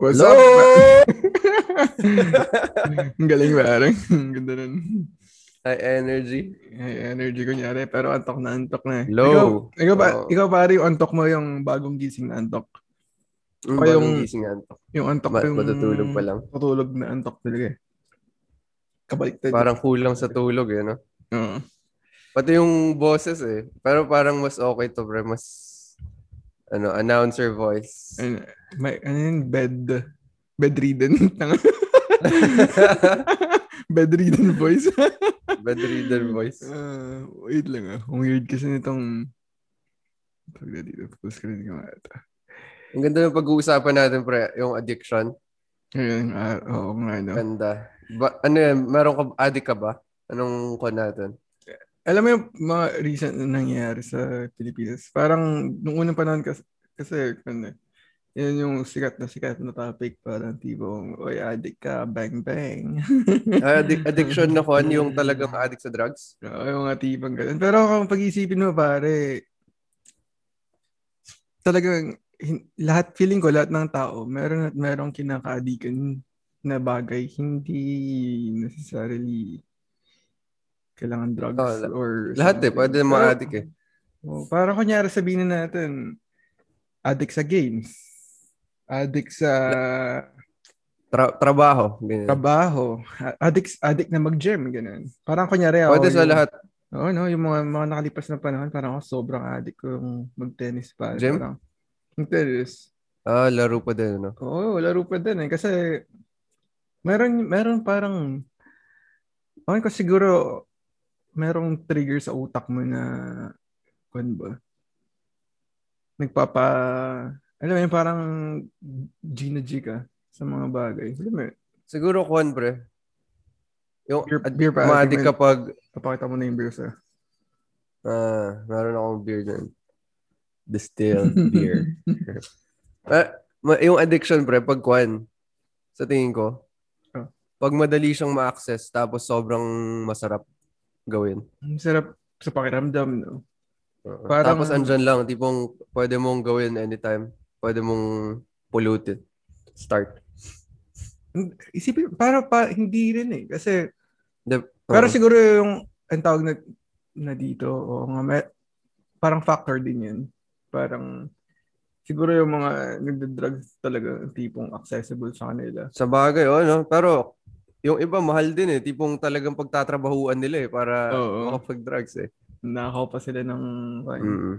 What's Hello? up? Ang galing ba? Ang ganda nun. High energy. Ay, energy kunyari, pero antok na antok na eh. Low. Ikaw, ikaw, ba, Oo. ikaw pare, yung antok mo yung bagong gising na antok. Mm, O bagong yung- gising antok. Yung antok Ma- yung... matutulog pa lang. Matutulog na antok talaga eh. Kabaliktad. Parang kulang sa tulog eh, no? Oo. Pati yung boses eh. Pero parang mas okay to, pre. Mas, ano, announcer voice. Ano, may, ano yun, bed, bedridden. Bedridden voice. Bedridden voice. Ah, wait lang ah. Ang weird kasi nitong... Pag dito, full screen ka ata. Ang ganda ng pag-uusapan natin, pre. Yung addiction. Ayun, ah, oo nga, no. Ganda. Ba, ano yan? Meron ka, addict ka ba? Anong kon natin? Alam mo yung mga recent na nangyayari sa Pilipinas? Parang nung unang panahon kasi, kasi ano, yan yung sikat na sikat na topic. Parang tipong, oy, addict ka, bang bang. Ah, addic- addiction na kon, yung talagang addict sa drugs? Oo, yung mga tipong ganun. Pero kung pag-isipin mo, pare, talagang lahat, feeling ko, lahat ng tao, meron at merong kinakaadikan na bagay. Hindi necessarily kailangan drugs la- or Lahat eh, something. pwede mga addict eh. Oh, parang kunyari sabihin na natin, addict sa games, addict sa Tra- trabaho. Ganyan. trabaho, addict, addict na mag-gym, ganun. Parang kunyari ako, Pwede sa yung- lahat. Oo, no, yung mga, mga nakalipas na panahon, parang ako sobrang addict ko yung mag-tennis pa. Gym? Parang, yung tennis. Ah, laro pa din, no? Oo, laro pa din eh. Kasi, meron, meron parang, okay ko siguro, merong trigger sa utak mo na, kung ba, nagpapa, alam mo yun, parang G na G ka sa mga bagay. Alam mo yun, Siguro, Juan, pre. Yung Beer- ad- beer pa, addict kapag, papakita mo na yung beer sa. ah, meron akong beer dyan. Distilled beer. Ma- yung addiction, pre, pag Juan, sa tingin ko, Oh. pag madali siyang ma-access, tapos sobrang masarap gawin. Ang sarap sa pakiramdam, no? Oo. Parang- Tapos andyan lang, tipong pwede mong gawin anytime. Pwede mong polluted. Start. Isipin, para pa, hindi rin eh. Kasi, De- pero Oo. siguro yung, ang tawag na, na dito, o nga, may, parang factor din yun. Parang, siguro yung mga nagda-drugs talaga, tipong accessible sa kanila. Sa bagay, oh, no? Pero, yung iba, mahal din eh. Tipong talagang pagtatrabahuan nila eh, para Oo. makapag-drugs eh. Nakaw pa sila ng, Mm.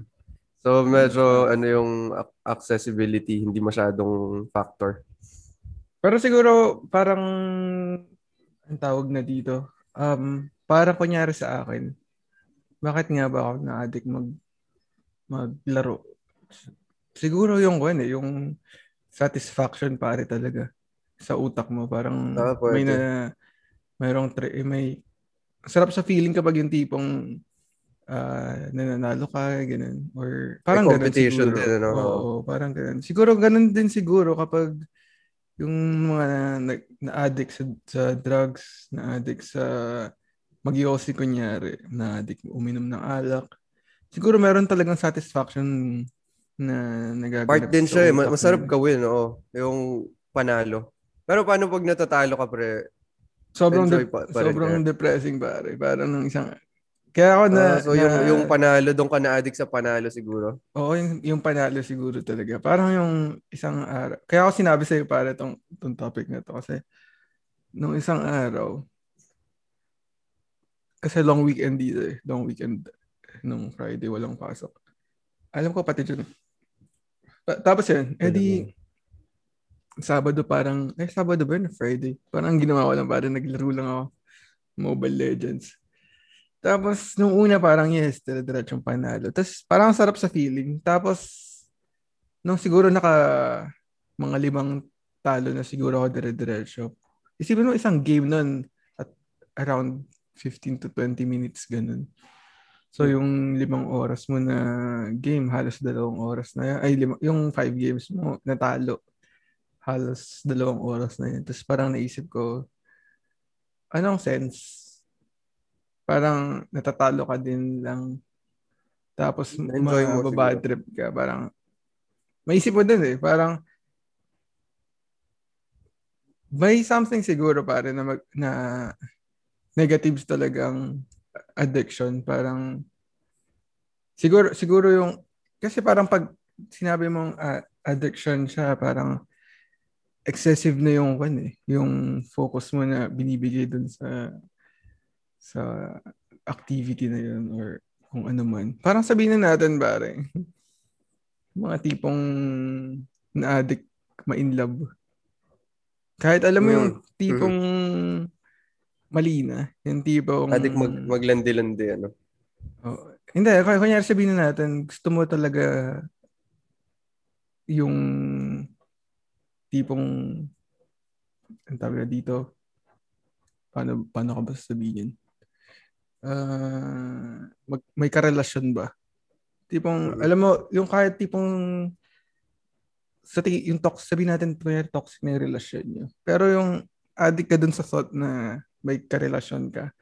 So, medyo, ano yung ac- accessibility, hindi masyadong factor. Pero siguro, parang, ang tawag na dito, um, parang kunyari sa akin, bakit nga ba ako na-addict mag, maglaro? Siguro yung, ano, eh, yung satisfaction pare talaga sa utak mo. Parang Ah, may na, mayroong, tri- may, sarap sa feeling kapag yung tipong ah, nananalo ka, ganun. Or parang ganun competition siguro. din, ano? Oo, parang ganun. Siguro ganun din siguro kapag yung mga na, na-addict sa, sa drugs, na-addict sa mag-yossi kunyari, na-addict uminom ng alak. Siguro meron talagang satisfaction na nagaganap Part din siya eh. Masarap gawin, oo. Yung panalo. Pero paano pag natatalo ka, pre? Sobrang, de- pa- sobrang kaya? depressing pare. Parang nung isang... Kaya ako na... Ah, so, yung, na- yung panalo, doon ka na-addict sa panalo siguro. Oo, yung, yung panalo siguro talaga. Parang yung isang araw. Kaya ako sinabi sa'yo para itong, itong topic na to kasi nung isang araw, kasi long weekend dito eh. Long weekend nung Friday, walang pasok. Alam ko pati dyan. Pa- tapos yun, edi Sabado parang, eh Sabado ba yun? Friday. Parang ang ginawa ko lang, parang naglaro lang ako. Mobile Legends. Tapos, nung una parang yes, dire-diretsong panalo. Tapos, parang ang sarap sa feeling. Tapos, nung siguro naka mga limang talo na siguro ako dire-diretso. Isipin mo isang game nun at around 15 to 20 minutes ganun. So, yung limang oras mo na game, halos dalawang oras na yan. Ay, lima, yung five games mo natalo, halos dalawang oras na yun. Tapos parang naisip ko, anong sense? Parang natatalo ka din lang. Tapos Na-enjoy mo siguro. trip ka. Parang, maisip mo din eh. Parang, may something siguro pare na, mag, na negatives talagang addiction. Parang, siguro, siguro yung, kasi parang pag sinabi mong uh, addiction siya, parang excessive na yung kan eh, yung focus mo na binibigay dun sa sa activity na yun or kung ano man. Parang sabihin na natin, pare, mga tipong na-addict, ma-in love. Kahit alam mo mm. yung tipong mm. mali na. Yung tipong... Addict mag, maglandi-landi, ano? Oh, hindi, kunyari sabihin na natin, gusto mo talaga yung tipong ang tawag na dito paano, paano ka ba sabihin? Uh, mag, may karelasyon ba? Tipong, mm-hmm. alam mo, yung kahit tipong sa tingin, yung toxic, sabihin natin, may toxic na yung relasyon nyo. Pero yung addict ka dun sa thought na may karelasyon ka.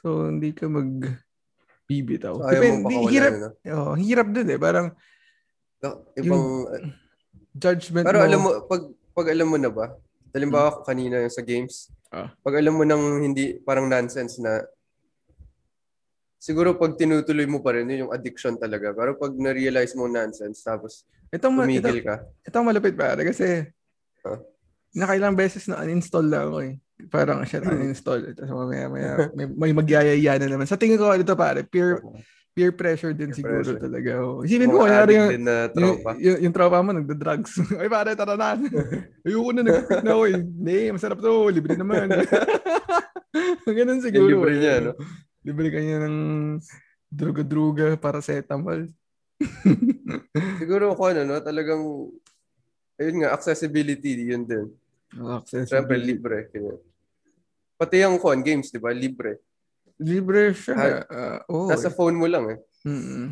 So, hindi ka mag bibitaw. So, Depende, hirap, oh, hirap dun eh. Parang, ibang, yung judgment Pero mo, alam mo, pag, pag alam mo na ba, halimbawa hmm. kanina yung sa games, ah. pag alam mo nang hindi, parang nonsense na, siguro pag tinutuloy mo pa rin, yun yung addiction talaga. Pero pag na-realize mo nonsense, tapos Itong, Tumigil ito, ka? Ito malapit pare kasi huh? nakailang beses na uninstall lang ako eh. Parang siya uninstall. Tapos mamaya, maya, may, may magyayaya na naman. Sa tingin ko, ito pare, peer, peer pressure din peer siguro pressure. talaga. Oh. Isipin mo, kaya yung. Yung, yung, yung tropa mo, nagda-drugs. Ay pare, tara na. Ayoko na, nag na ako eh. Hindi, masarap to. Libre naman. Ganun siguro. Yung libre niya, no? Libre kanya ng druga-druga, paracetamol. Siguro ko ano, no? talagang, ayun nga, accessibility, yun din. Oh, accessibility. Siyempre, libre. Kaya. Pati yung con games, di ba? Libre. Libre siya. Uh, oh, Nasa eh. phone mo lang eh. Mm-hmm.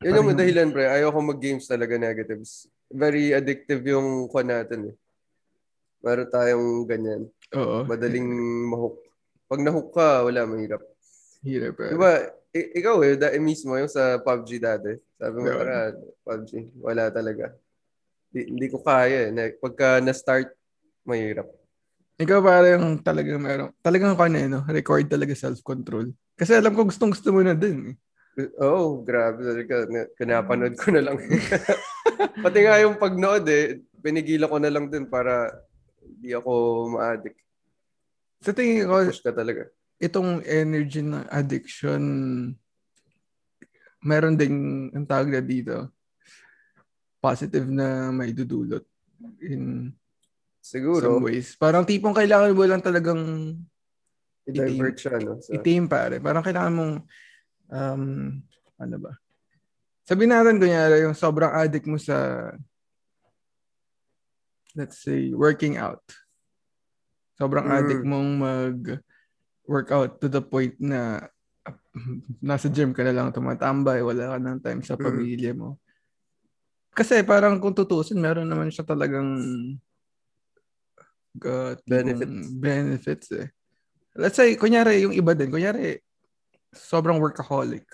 Yun yung dahilan, pre. Ayaw ko mag-games talaga negatives. Very addictive yung con natin eh. Meron tayong ganyan. Oo. Madaling mahook. Pag nahook ka, wala, mahirap. Hirap, pre. Diba, I- ikaw eh, da- mismo yung sa PUBG dati. Sabi mo, para PUBG. Wala talaga. Di, hindi ko kaya eh. Pagka na-start, mahirap. Ikaw para yung talagang meron. Talagang kanya, eh, no? Record talaga self-control. Kasi alam ko gustong gusto mo na din. Eh. Oo, oh, grabe. Talaga. Kinapanood ko na lang. Pati nga yung pagnood eh, pinigila ko na lang din para hindi ako ma-addict. Sa tingin ko, Push ka talaga itong energy ng addiction, meron ding, ang tawag na dito, positive na may dudulot in Siguro. some ways. Parang tipong kailangan mo lang talagang i-divert siya, no? So, itim pare. Parang kailangan mong um, ano ba? Sabihin natin kunyari yung sobrang addict mo sa let's say working out. Sobrang mm. addict mong mag workout to the point na nasa gym ka na lang tumatambay, wala ka ng time sa mm. pamilya mo. Kasi parang kung tutusin, meron naman siya talagang uh, benefits. benefits eh. Let's say, kunyari, yung iba din, kunyari, sobrang workaholic.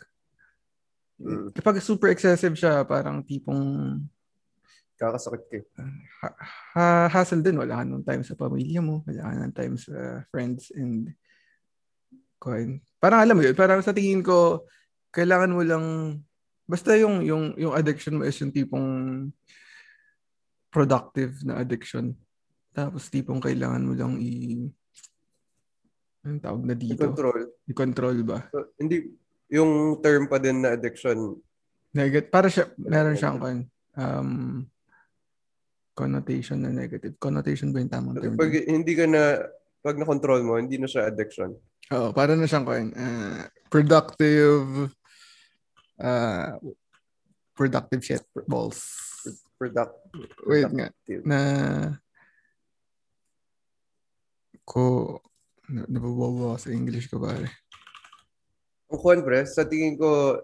Mm. Kapag super excessive siya, parang tipong kakasakit ka. Ha, ha, hassle din. Wala ka ng time sa pamilya mo. Wala ka ng time sa friends and coin. Parang alam mo yun, parang sa tingin ko, kailangan mo lang, basta yung, yung, yung addiction mo is yung tipong productive na addiction. Tapos tipong kailangan mo lang i, anong tawag na dito? I-control. I-control ba? So, hindi, yung term pa din na addiction. Negative. Para siya, meron siyang kan, um, connotation na negative. Connotation ba yung tamang term? Pag hindi ka na, pag na-control mo, hindi na siya addiction. Oo, para na siyang coin. Uh, productive uh, productive shit balls. Product, Wait nga. Na ko nababawa sa English ko pare. Ang kuhan pre, sa tingin ko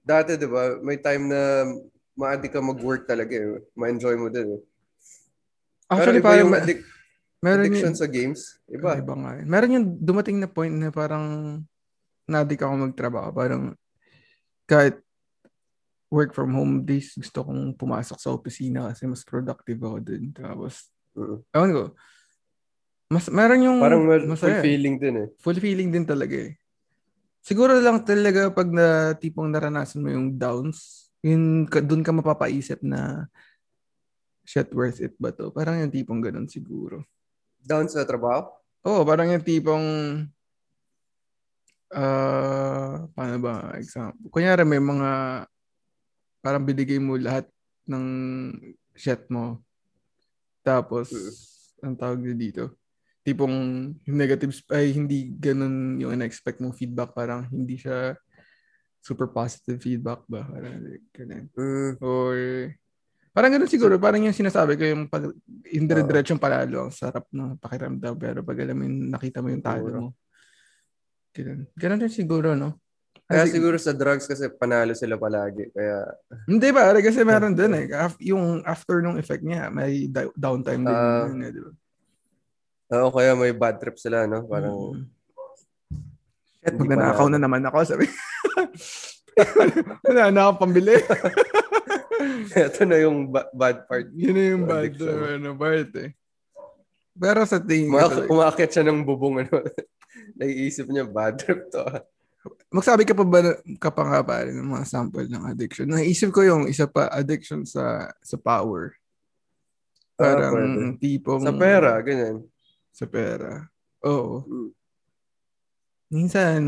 dati 'di ba, may time na maadi ka mag-work talaga eh. Ma-enjoy mo din eh. Actually, Pero parang addic- Meron addiction yung, sa games, iba. Iba nga. Meron yung dumating na point na parang nadik ako magtrabaho. Parang kahit work from home days, gusto kong pumasok sa opisina kasi mas productive ako dun. Tapos, uh-huh. ewan ko, mas, meron yung Parang masaya. full feeling din eh. Full feeling din talaga eh. Siguro lang talaga pag na tipong naranasan mo yung downs, yun, doon ka mapapaisip na shit worth it ba to? Parang yung tipong ganun siguro. Downs sa trabaho? Oo, oh, parang yung tipong uh, paano ba example? Kunyari may mga parang binigay mo lahat ng shit mo. Tapos, mm. ang tawag niya dito, tipong negatives, ay hindi ganun yung in-expect mong feedback. Parang hindi siya super positive feedback ba? Parang ganun. Mm. Or, parang ganun siguro. Parang yung sinasabi ko yung pag, yung dire-diretsong palalo, ang sarap ng pakiramdam. Pero pag alam mo yung nakita mo yung talo mo, ganun. Ganun din siguro, no? Kaya kasi, siguro sa drugs kasi panalo sila palagi. Kaya Hindi ba? Kasi meron din eh. Yung after nung effect niya, may downtime din. Uh, yun, eh, di ba? Oo, kaya may bad trip sila, no? Parang... Mm. Shit, magnanakaw na naman ako. Sabi. Wala na ako pambili. Ito na yung ba- bad part. Yun na yung bad ano, part eh. Pero sa tingin ko... Umakit siya ng bubong. Ano, naiisip niya, bad trip to. Magsabi ka pa ba ka pa nga pare ng mga sample ng addiction? Naisip ko yung isa pa addiction sa sa power. Ah, Parang uh, tipong sa pera, ganyan. Sa pera. Oo. Mm. Minsan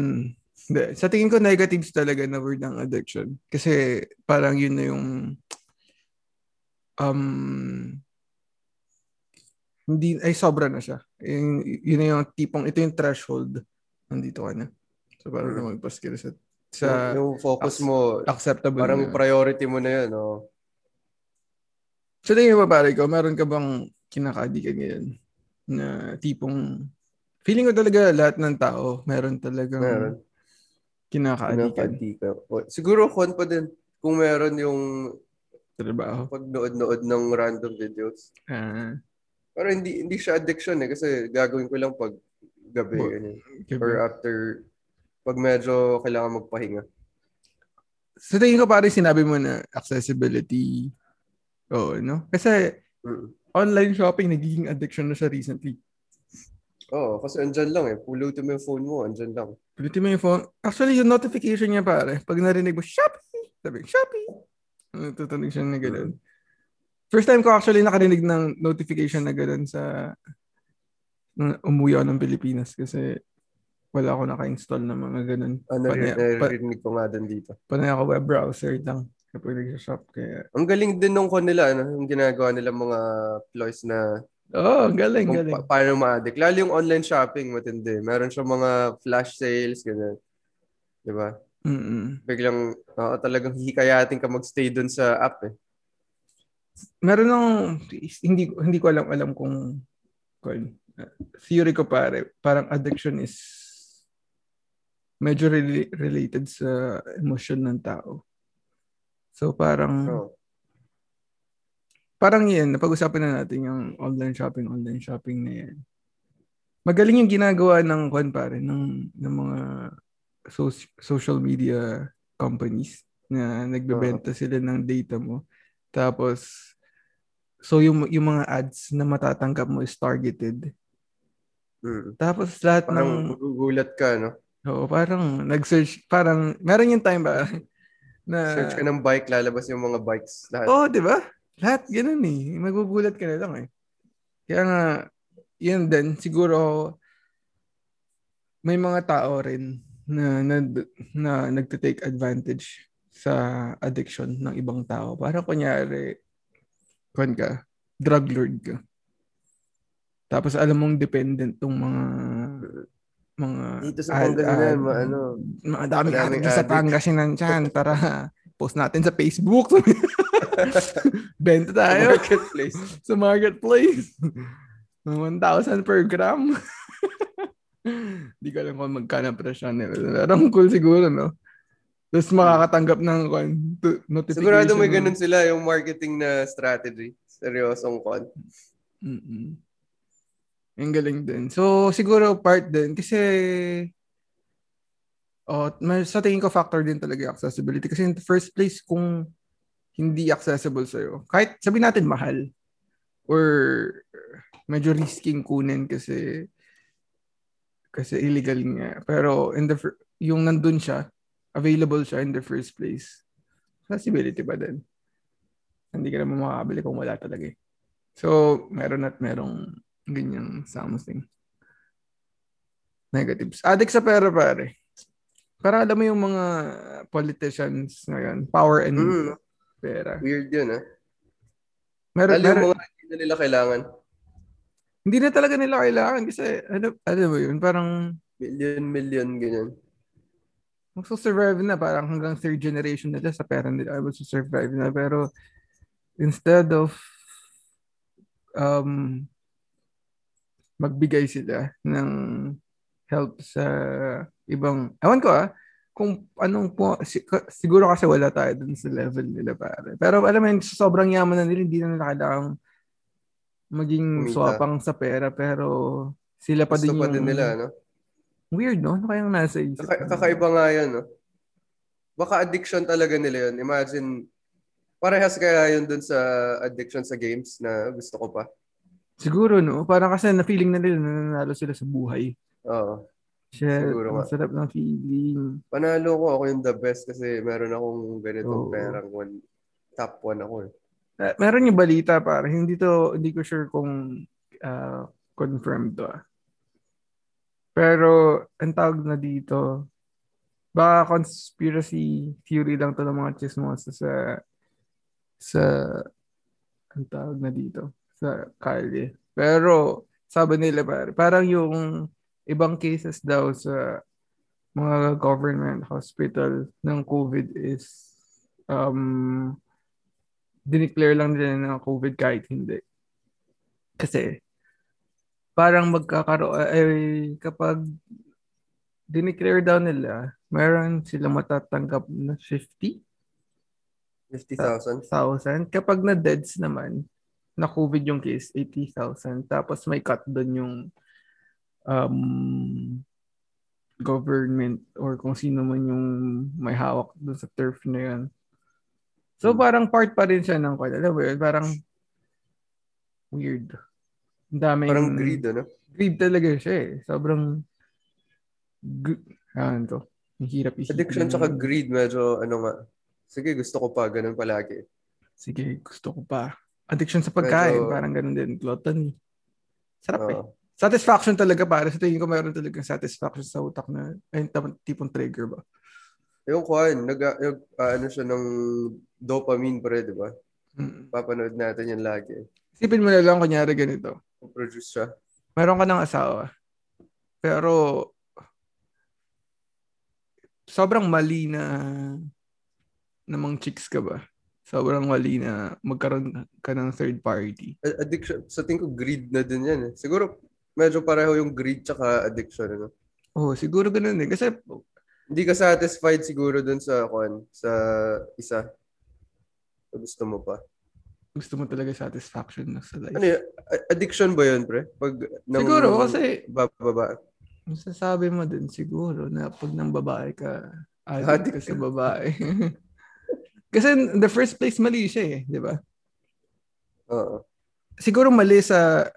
hindi. Sa tingin ko negatives talaga na word ng addiction. Kasi parang yun na yung um hindi ay sobra na siya. Yun, yun na yung tipong ito yung threshold. Nandito ka na. So parang mm. ka sa sa yung, yung focus ac- mo acceptable parang na. priority mo na yun no so tingin mo pare ko meron ka bang kinakadikan ngayon na tipong feeling ko talaga lahat ng tao meron talagang meron. Kinakaadikan siguro kon pa din kung meron yung trabaho pag-nood-nood ng random videos ah. pero hindi hindi siya addiction eh kasi gagawin ko lang pag gabi Bo, ganyan. or after pag medyo kailangan magpahinga. Sa tingin ko pare sinabi mo na accessibility. Oo, no? Kasi mm. online shopping nagiging addiction na siya recently. Oo, kasi andyan lang eh. Pulutin mo yung phone mo, andyan lang. Pulutin mo yung phone. Actually, yung notification niya pare, pag narinig mo, Shopee! Sabi, Shopee! Tutunog siya na gano'n. First time ko actually nakarinig ng notification na gano'n sa umuwi ako ng Pilipinas kasi wala ako naka-install ng mga ganun. Ano, panay, narinig ko nga din dito. Panay ako web browser lang kapag nag-shop. Kaya... Ang galing din nung kon nila, ano, yung ginagawa nila mga ploys na oh, galing, galing. Pa- paano ma-addict. Lalo yung online shopping, matindi. Meron siya mga flash sales, ganyan. Di ba? Mm-mm. Biglang, uh, talagang hikayatin ka magstay dun sa app eh. Meron nung, hindi, hindi ko alam, alam kung, kung theory ko pare, parang addiction is medyo re- related sa emosyon ng tao. So parang oh. Parang yan, napag-usapan na natin yung online shopping, online shopping na yan. Magaling yung ginagawa ng kwan pare ng ng mga so- social media companies na nagbebenta sila ng data mo. Tapos so yung yung mga ads na matatanggap mo is targeted. Mm. Tapos lahat parang ng magugulat ka no. Oo, parang nag-search, parang meron yung time ba na... Search ka ng bike, lalabas yung mga bikes. Lahat. Oo, oh, di ba? Lahat ganun eh. Magugulat ka na lang eh. Kaya nga, yun din, siguro may mga tao rin na, na, na nagte-take advantage sa addiction ng ibang tao. Parang kunyari, kwan ka, drug lord ka. Tapos alam mong dependent tong mga mga dito sa Pangasinan, uh, ano, mga daming addict sa Pangasinan dyan. Tara, post natin sa Facebook. Benta tayo. Sa marketplace. sa marketplace. 1,000 per gram. Hindi ko alam kung magkano presyo nila. Pero cool siguro, no? Tapos makakatanggap ng notification. Sigurado may ganun sila, yung marketing na strategy. Seryosong con. Mm-mm. Ang galing din. So, siguro part din. Kasi, Oh, may, sa tingin ko factor din talaga yung accessibility kasi in the first place kung hindi accessible sa'yo, kahit sabi natin mahal or medyo risking kunin kasi kasi illegal nga. Pero in the yung nandun siya, available siya in the first place. Accessibility ba din? Hindi ka naman makakabili kung wala talaga eh. So, meron at merong ganyang something. Negatives. Addict sa pera, pare. Para alam mo yung mga politicians ngayon, power and mm. pera. Weird yun, ah. Meron, alam meron, mga hindi na nila kailangan. Hindi na talaga nila kailangan kasi, ano, ano mo yun, parang... Million, million, ganyan. Magsusurvive na, parang hanggang third generation nila sa pera nila, able to survive na. Pero, instead of um, magbigay sila ng help sa ibang, ewan ko ah, kung anong po, siguro kasi wala tayo dun sa level nila pare. Pero alam mo yun, sobrang yaman na nila, hindi na nila kailangang maging Kumita. swapang sa pera, pero sila pa Gusto din pa yung... din nila, no? Weird, no? Ano kayang nasa isip? Kaka- kakaiba nga yan, no? Baka addiction talaga nila yun. Imagine, parehas kaya yun dun sa addiction sa games na gusto ko pa. Siguro, no? Parang kasi na-feeling na nila na nanalo sila sa buhay. Oo. Shit, Siguro ang sarap ng feeling. Panalo ko ako yung the best kasi meron akong ganitong perang one, top one ako eh. Uh, meron yung balita para hindi to hindi ko sure kung uh, confirmed to ah. Pero ang tawag na dito baka conspiracy theory lang to ng mga chismosa sa sa ang tawag na dito sa kalye. Pero sabi nila pare, parang yung ibang cases daw sa mga government hospital ng COVID is um, dineclare lang nila ng COVID kahit hindi. Kasi parang magkakaroon, eh, kapag dineclare daw nila, meron sila matatanggap na 50? 50,000? Kapag na-deads naman, na COVID yung case, 80,000. Tapos may cut doon yung um, government or kung sino man yung may hawak doon sa turf na yun. So hmm. parang part pa rin siya ng kwan. Alam mo yun, parang weird. Daming, parang greed, ano? Greed talaga siya eh. Sobrang g- ano to. Hirap isipin. Addiction tsaka greed, medyo ano nga. Sige, gusto ko pa. Ganun palagi. Sige, gusto ko pa. Addiction sa pagkain. Medyo... Parang ganun din. Gluttony. Sarap uh, eh satisfaction talaga para sa tingin ko mayroon talaga satisfaction sa utak na ay tipong trigger ba? Yung kuan nag uh, ano siya ng dopamine pre di ba? Hmm. papanood natin yan lagi. Isipin mo na lang kunyari ganito. Produce siya. Meron ka ng asawa pero sobrang mali na namang chicks ka ba? Sobrang mali na magkaroon ka ng third party. Addiction, sa tingin ko greed na din yan eh. Siguro medyo pareho yung greed tsaka addiction, ano? Oo, oh, siguro ganun eh. Kasi, hindi ka satisfied siguro dun sa, kwan, sa isa. Gusto mo pa. Gusto mo talaga satisfaction na sa life. Ano yun? Addiction ba yun, pre? Pag nang, siguro, kasi, bababa. Masasabi mo din siguro na pag nang babae ka, addict, addict ka sa babae. kasi in the first place, mali siya eh, di ba? Oo. Siguro mali sa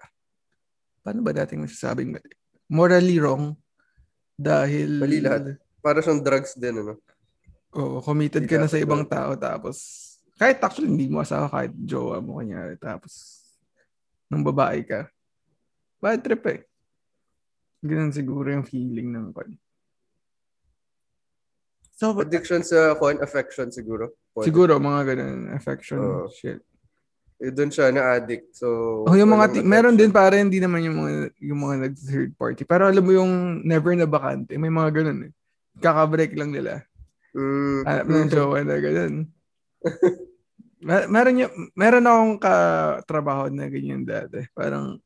paano ba dating masasabing mali? Morally wrong dahil... Mali lahat. Para siyang drugs din, ano? Oo, committed ka na sa ibang tao tapos kahit actually hindi mo asawa kahit jowa mo kanya tapos nung babae ka. Bad trip eh. Ganun siguro yung feeling ng kon. So, Addiction sa kon, affection siguro. Pwede. Siguro, mga ganun. Affection, uh, shit eh, doon siya na addict. So Oh, yung mga t- meron din para hindi naman yung mga yung mga nag third party. Pero alam mo yung never na bakante, may mga ganun eh. Kaka-break lang nila. Mm. Hanap ng jowa na ganun. Mer- meron yung, meron akong katrabaho na ganyan dati. Parang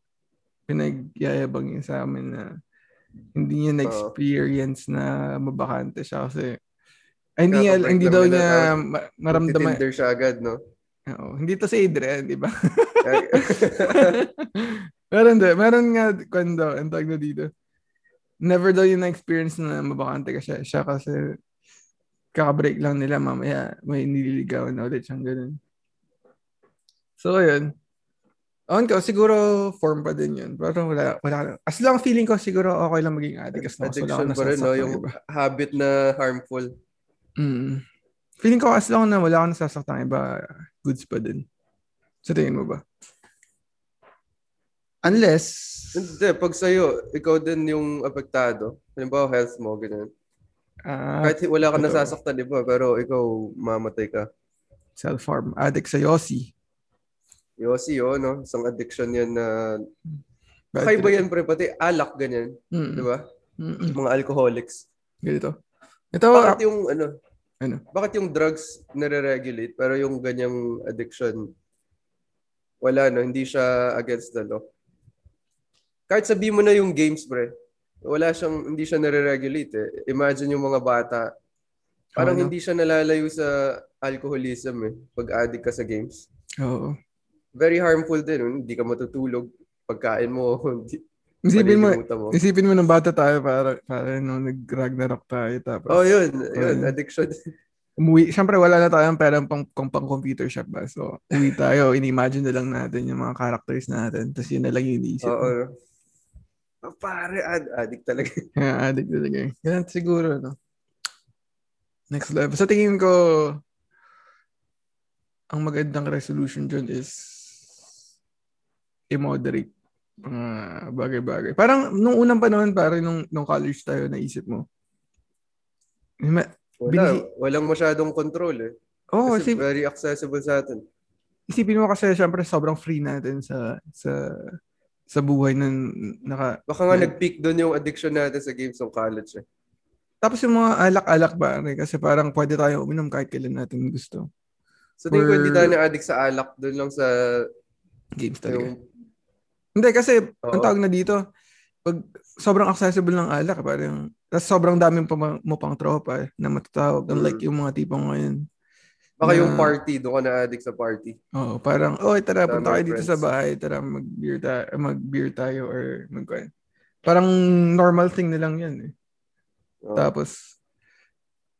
pinagyayabang yun sa amin na hindi niya na-experience na mabakante siya kasi ay, hindi, niya, hindi daw niya maramdaman. Tinder siya agad, no? Oo, hindi to si Adrian, di ba? meron din. Meron nga, kwento, ang tawag na dito. never daw yung na-experience na mabakante ka siya. Siya kasi kaka-break lang nila mamaya may nililigawan na ulit siyang ganun. So, ayun. On ko, siguro form pa din yun. Pero wala, wala. As lang feeling ko, siguro okay lang maging addict. As Addiction pa rin, no? Yung iba. habit na harmful. Mm. Feeling ko, as long na wala kang nasasaktan iba, goods pa din. Sa tingin mo ba? Unless... Hindi, pag sa'yo, ikaw din yung apektado. Halimbawa, health mo, ganyan. Uh, Kahit wala ka nasasaktan, di ba? Pero ikaw, mamatay ka. Self-harm. Addict sa Yossi. Yossi, oh, no? Isang addiction yan na... Kakaiba yan, pre. Pati alak, ganyan. Mm-mm. Di ba? Mm-mm. Mga alcoholics. Ganito. Ito, bakit yung, ano, ano? Bakit yung drugs nare-regulate, pero yung ganyang addiction, wala, no? Hindi siya against the law. Kahit sabi mo na yung games, pre, wala siyang, hindi siya nare-regulate, eh. Imagine yung mga bata, parang ano? hindi siya nalalayo sa alcoholism, eh, pag addict ka sa games. Oo very harmful din. Hindi ka matutulog. Pagkain mo, hindi, Isipin mo, mo, isipin mo ng bata tayo para, para nung nag-Ragnarok tayo. Tapos, oh, yun. Yun, uh, addiction. Umuwi, syempre wala na tayong pera pang, pang, pang computer shop ba. So, uwi tayo, ini-imagine na lang natin yung mga characters natin. Tapos yun na lang yung iniisip. Oo. Oh, oh. pare, ad- addict talaga. yeah, addict talaga. Ganun siguro, no? Next level. Sa tingin ko, ang magandang resolution dyan is i-moderate mga bagay-bagay. Parang nung unang panahon, pare, nung, nung college tayo, naisip mo. Ma, Wala, binisi- walang masyadong control eh. Oh, kasi isip, very accessible sa atin. Isipin mo kasi syempre sobrang free natin sa sa sa buhay ng naka Baka nga na, nag-peak doon yung addiction natin sa games ng college eh. Tapos yung mga alak-alak ba kasi parang pwede tayo uminom kahit kailan natin gusto. So tingin ko hindi tayo na-addict sa alak doon lang sa games talaga. Yung hindi, kasi, Oo. ang tawag na dito, pag sobrang accessible ng alak, parang, tapos sobrang daming pa mo pang tropa eh, na matatawag. Mm. Unlike yung mga tipong ngayon. Baka na, yung party, doon ka na-addict sa party. Oo, parang, oh, tara, Tama punta kayo dito sa bahay, tara, mag-beer, tayo, mag-beer tayo or mag Parang normal thing na lang yan eh. Oh. Tapos,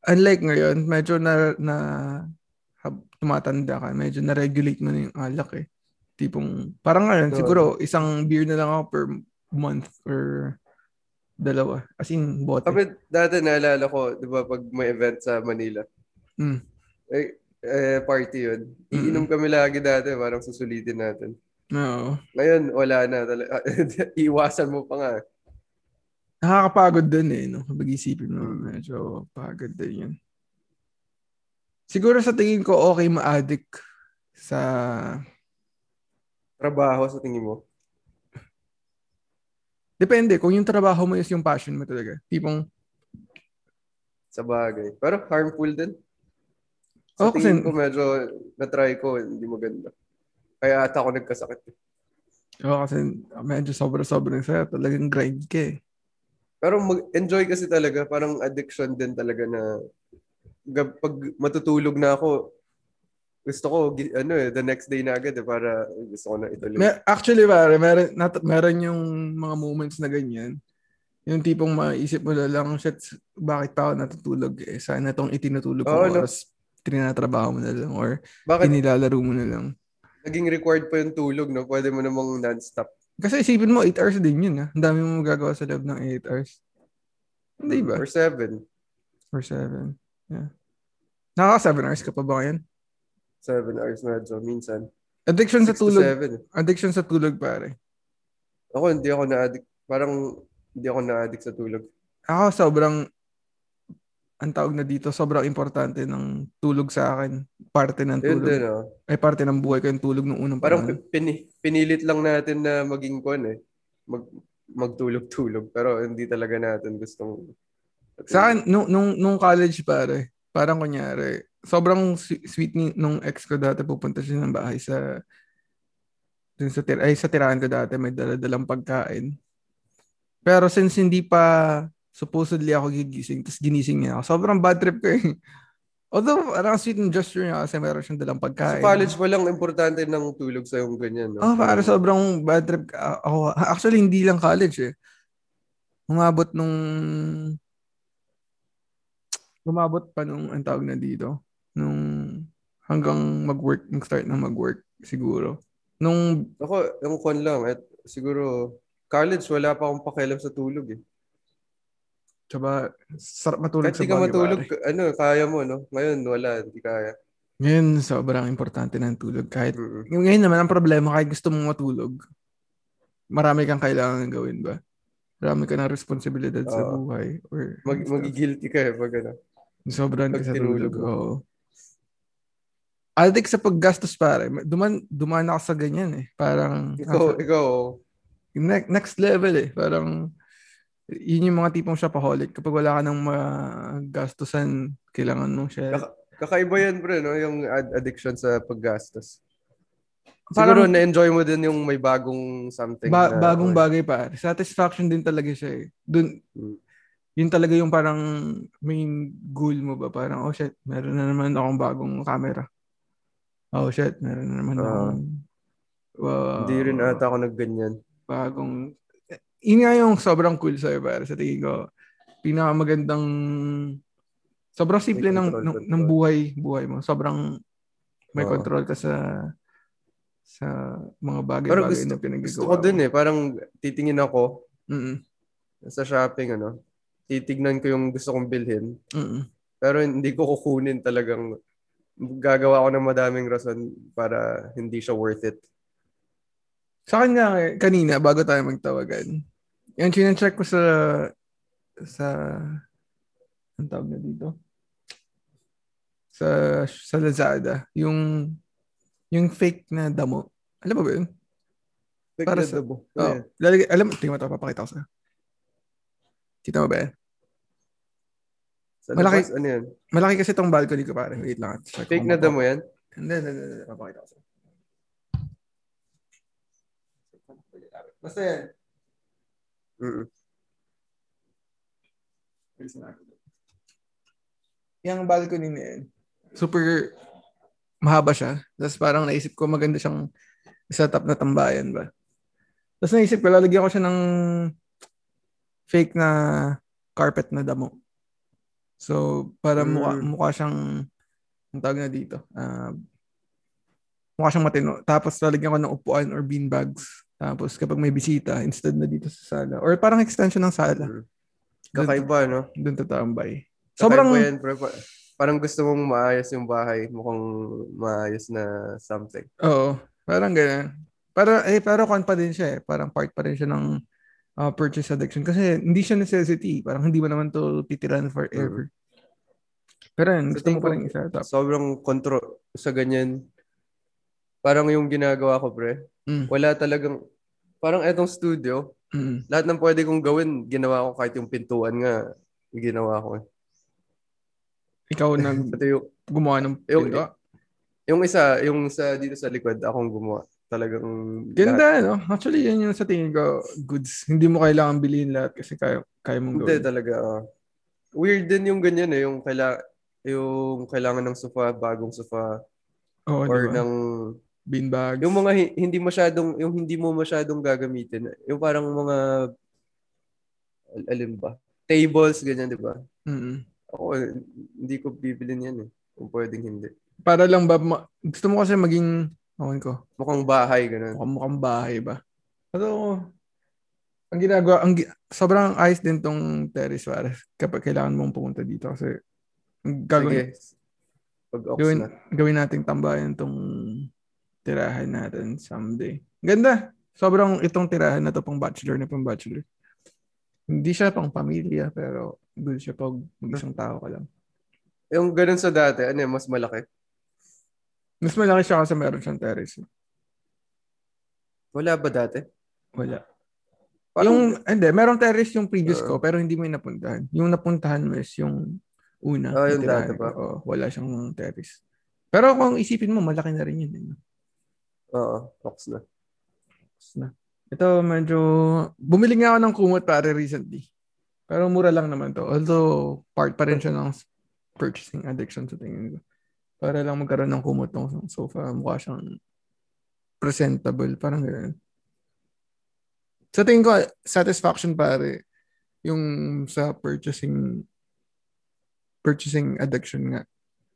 unlike ngayon, medyo na, na tumatanda ka, medyo na-regulate mo na yung alak eh. Tipong, parang ngayon, so, siguro isang beer na lang ako per month or dalawa. As in, bote. Kapit dati naalala ko, di ba, pag may event sa Manila, mm. eh, eh, party yun. Iinom mm. kami lagi dati, parang susulitin natin. Oo. Ngayon, wala na. Iwasan mo pa nga. Nakakapagod din eh, no? Kapag isipin mo, medyo pagod din yun. Siguro sa tingin ko, okay ma-addict sa trabaho sa tingin mo? Depende. Kung yung trabaho mo is yung passion mo talaga. Tipong... Sa bagay. Pero harmful din. Sa oh, tingin kasi... ko medyo na-try ko, hindi maganda. Kaya ata ako nagkasakit. Oo, oh, kasi medyo sobra-sobra sa talagang grind ka eh. Pero mag-enjoy kasi talaga. Parang addiction din talaga na pag matutulog na ako, gusto ko ano eh the next day na agad eh, para gusto ko na ituloy. Mer- actually pare, meron nat, meron yung mga moments na ganyan. Yung tipong maisip mo na lang, shit, bakit pa ako natutulog eh? Sana tong itinutulog ko oh, no? oras trinatrabaho mo na lang or bakit? inilalaro mo na lang. Naging required pa yung tulog, no? Pwede mo namang non-stop. Kasi isipin mo, 8 hours din yun, ha? Ang dami mo magagawa sa loob ng 8 hours. Hindi ba? Or 7. Or 7. Yeah. Nakaka 7 hours ka pa ba ngayon? Seven hours medyo, minsan. Addiction sa tulog. Addiction sa tulog, pare. Ako, hindi ako na-addict. Parang, hindi ako na-addict sa tulog. Ako, sobrang, ang tawag na dito, sobrang importante ng tulog sa akin. Parte ng tulog. Yun din, oh. Ay, parte ng buhay ko yung tulog nung unang Parang pin, pinilit lang natin na maging kon eh. Mag, magtulog-tulog. Pero hindi talaga natin gustong... Sa akin, nung, nung, nung college, pare, parang kunyari, sobrang sweet ni nung ex ko dati pupunta siya ng bahay sa dun sa ay sa tirahan ko dati may dala-dalang pagkain. Pero since hindi pa supposedly ako gigising, tapos ginising niya ako. Sobrang bad trip ko eh. Although, parang sweet ng gesture niya kasi meron siyang dalang pagkain. Sa college pa lang, importante ng tulog sa yung ganyan. No? Oh, para sobrang bad trip ako. Actually, hindi lang college eh. umabot nung umabot pa nung ang tawag na dito nung hanggang mag-work, mag-start na mag-work siguro. Nung ako, yung kon lang at siguro college wala pa akong pakialam sa tulog eh. Tsaka, sarap matulog Kahit sa bagay, matulog, pare. ano, kaya mo, no? Ngayon, wala, hindi kaya. Ngayon, sobrang importante ng tulog. Kahit, ngayon naman, ang problema, kahit gusto mong matulog, marami kang kailangan gawin ba? Marami ka na responsibilidad uh, sa buhay. Or, mag, magigilty ka eh, pag ano. Sobrang ka sa tulog. Oo. Addict sa paggastos pare. Duman, duman ako sa ganyan eh. Parang, ikaw, nasa, ikaw, next, next level eh. Parang, yun yung mga tipong shopaholic. Kapag wala ka nang magastusan, kailangan mo siya. Kaka- kakaiba yan, bro, no? Yung ad- addiction sa paggastos. Siguro Parang, na-enjoy mo din yung may bagong something. Ba- na, bagong bagay pa. Satisfaction din talaga siya eh. Dun, hmm. Yun talaga yung parang main goal mo ba? Parang, oh shit, meron na naman akong bagong camera. Oh shit, meron na naman uh, akong... Uh, hindi rin ata ako nagganyan. Bagong yun nga yung sobrang cool sa'yo, para sa tingin ko. Pinakamagandang sobrang simple ng, ng, ng buhay buhay mo. Sobrang may oh. control ka sa sa mga bagay-bagay na pinagagawa. Gusto ko din eh. Parang titingin ako Mm-mm. sa shopping, ano. Titignan ko yung gusto kong bilhin. Mm-mm. Pero hindi ko kukunin talagang gagawa ako ng madaming rason para hindi siya worth it. Sa akin nga, kanina, bago tayo magtawagan, yung chinecheck ko sa sa ang tawag na dito sa sa Lazada yung yung fake na damo alam mo ba yun? Fake Para na sa, damo. Oh, yeah. lalagay, alam mo, tingnan mo ito, papakita ko sa'yo. Kita mo ba yan? Sa malaki, labas, ano yan? Malaki kasi itong balcony ko pare. Wait lang. Fake na damo yan? Hindi, hindi, hindi. Papakita ko sa'yo. Basta yan. Mm-mm. Yung balcony na yan, super mahaba siya. Tapos parang naisip ko maganda siyang setup na tambayan ba. Tapos naisip ko, lalagyan ko siya ng fake na carpet na damo. So, para mm. mukha, mukha siyang ang tawag na dito. Uh, mukha siyang matino. Tapos lalagyan ko ng upuan or bean bags. Tapos kapag may bisita, instead na dito sa sala. Or parang extension ng sala. Mm. Kakaiba, no? Doon tatambay. Sobrang... Yan, pero parang gusto mong maayos yung bahay. Mukhang maayos na something. Oo. Parang ganyan. Para, eh, pero kan pa din siya eh. Parang part pa rin siya ng uh, purchase addiction. Kasi hindi siya necessity. Parang hindi mo naman to titiran forever. Mm. Pero yun, gusto mo pa rin isa. Sobrang control sa ganyan. Parang yung ginagawa ko, pre Mm. Wala talagang, parang etong studio, mm. lahat ng pwede kong gawin, ginawa ko kahit yung pintuan nga, ginawa ko. Eh. Ikaw nang yung, gumawa ng yung, yung isa, yung sa dito sa likod, akong gumawa. Talagang Ganda, lahat. no? Actually, yan yung sa tingin ko, goods. Hindi mo kailangan bilhin lahat kasi kaya, kaya mong gawin. Hindi talaga. Uh, weird din yung ganyan eh, yung, kaila, yung kailangan ng sofa, bagong sofa, oh, or diba? ng beanbag. Yung mga hindi masyadong yung hindi mo masyadong gagamitin. Yung parang mga alin ba? Tables ganyan, 'di ba? Mm. Ako hindi ko bibilin 'yan eh. Kung pwedeng hindi. Para lang ba ma- gusto mo kasi maging Ewan ko. Mukhang bahay, ganun. Mukhang, mukhang bahay ba? Pero, ang ginagawa, ang, sobrang ayos din tong terrace para kapag kailangan mong pumunta dito kasi gagawin, Sige. Pag gawin, na. gawin nating tambayan tong tirahan natin someday. Ganda. Sobrang itong tirahan na to pang bachelor na pang bachelor. Hindi siya pang pamilya, pero good siya pag mag-isang tao ka lang. Yung ganun sa dati, ano mas malaki? Mas malaki siya kasi meron siyang terrace. Wala ba dati? Wala. Parang, yung, hindi, merong terrace yung previous uh, ko, pero hindi mo yung napuntahan. Yung napuntahan mo is yung una. Oh, yung dati ba? Oo, wala siyang terrace. Pero kung isipin mo, malaki na rin yun. Eh. Oo, box na. Box na. Ito medyo, bumili nga ako ng kumot pare recently. Pero mura lang naman to. Although, part pa rin siya ng purchasing addiction sa tingin ko. Para lang magkaroon ng kumot ng sofa. Mukha siyang presentable. Parang gano'n. Sa tingin ko, satisfaction pare, yung sa purchasing purchasing addiction nga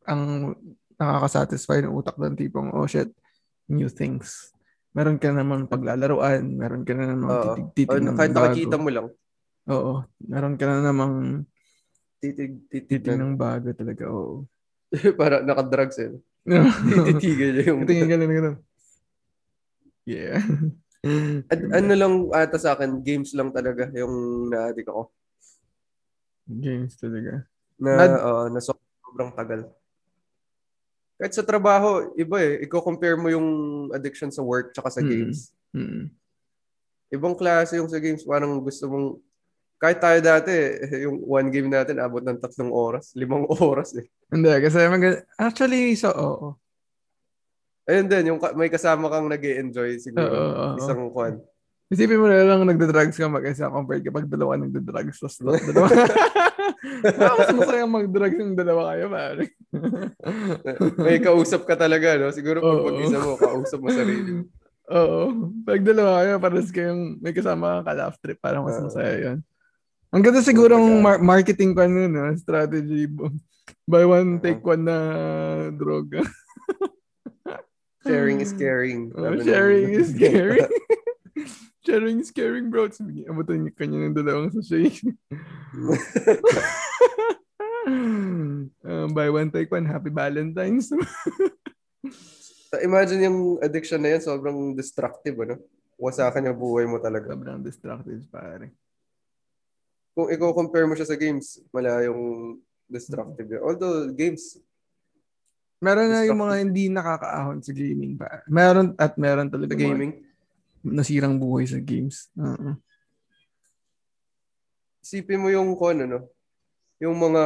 ang nakaka-satisfy ng utak ng tipong oh shit new things meron ka naman paglalaruan meron ka na naman Oo. titig titig Oh, ng kahit nakikita mo lang. oo meron ka na namang Titig, titig titig. ng bago talaga oo Para nakadrugs eh. Tititigil niya yung... tingin ka lang ganun yeah At, ano lang ata sa akin, games lang talaga yung na-addict ako. games talaga Na, Nad- oo, na so- sobrang tagal. Kahit sa trabaho, iba eh. Iko-compare mo yung addiction sa work tsaka sa Mm. games. mm Ibang klase yung sa games. Parang gusto mong... Kahit tayo dati, eh, yung one game natin, abot ng tatlong oras. Limang oras eh. hindi kasi mag- actually so oo Ayun din, yung ka- may kasama kang nag enjoy siguro. Oo, oo, oo. Isang kwan. Isipin mo na lang nagda-drugs ka mag-isa compared kapag dalawa nagda-drugs tapos dalawa. Mas masaya mag-drugs yung dalawa kayo, pare. may kausap ka talaga, no? Siguro pag mag-isa mo, kausap mo sarili. Oo. Pag dalawa kayo, pares kayong may kasama kang ka-laugh trip, parang mas masaya yun. Ang ganda sigurong mar- marketing pa nun, no? strategy. Buy one, take one na droga. Sharing is caring. Oh, sharing is caring. sharing is caring, bro. Sabi, abutan niyo kanya ng dalawang sachet. um, buy one, take one. Happy Valentine's. Imagine yung addiction na yan, sobrang destructive, ano? Wasakan yung buhay mo talaga. Sobrang destructive, pare. Kung i-compare mo siya sa games, wala yung destructive yan. Although, games, Meron na yung mga hindi nakakaahon sa gaming pa. Meron at meron talaga sa gaming, nasirang buhay sa games. Oo. isipin mo yung kung ano, no? Yung mga,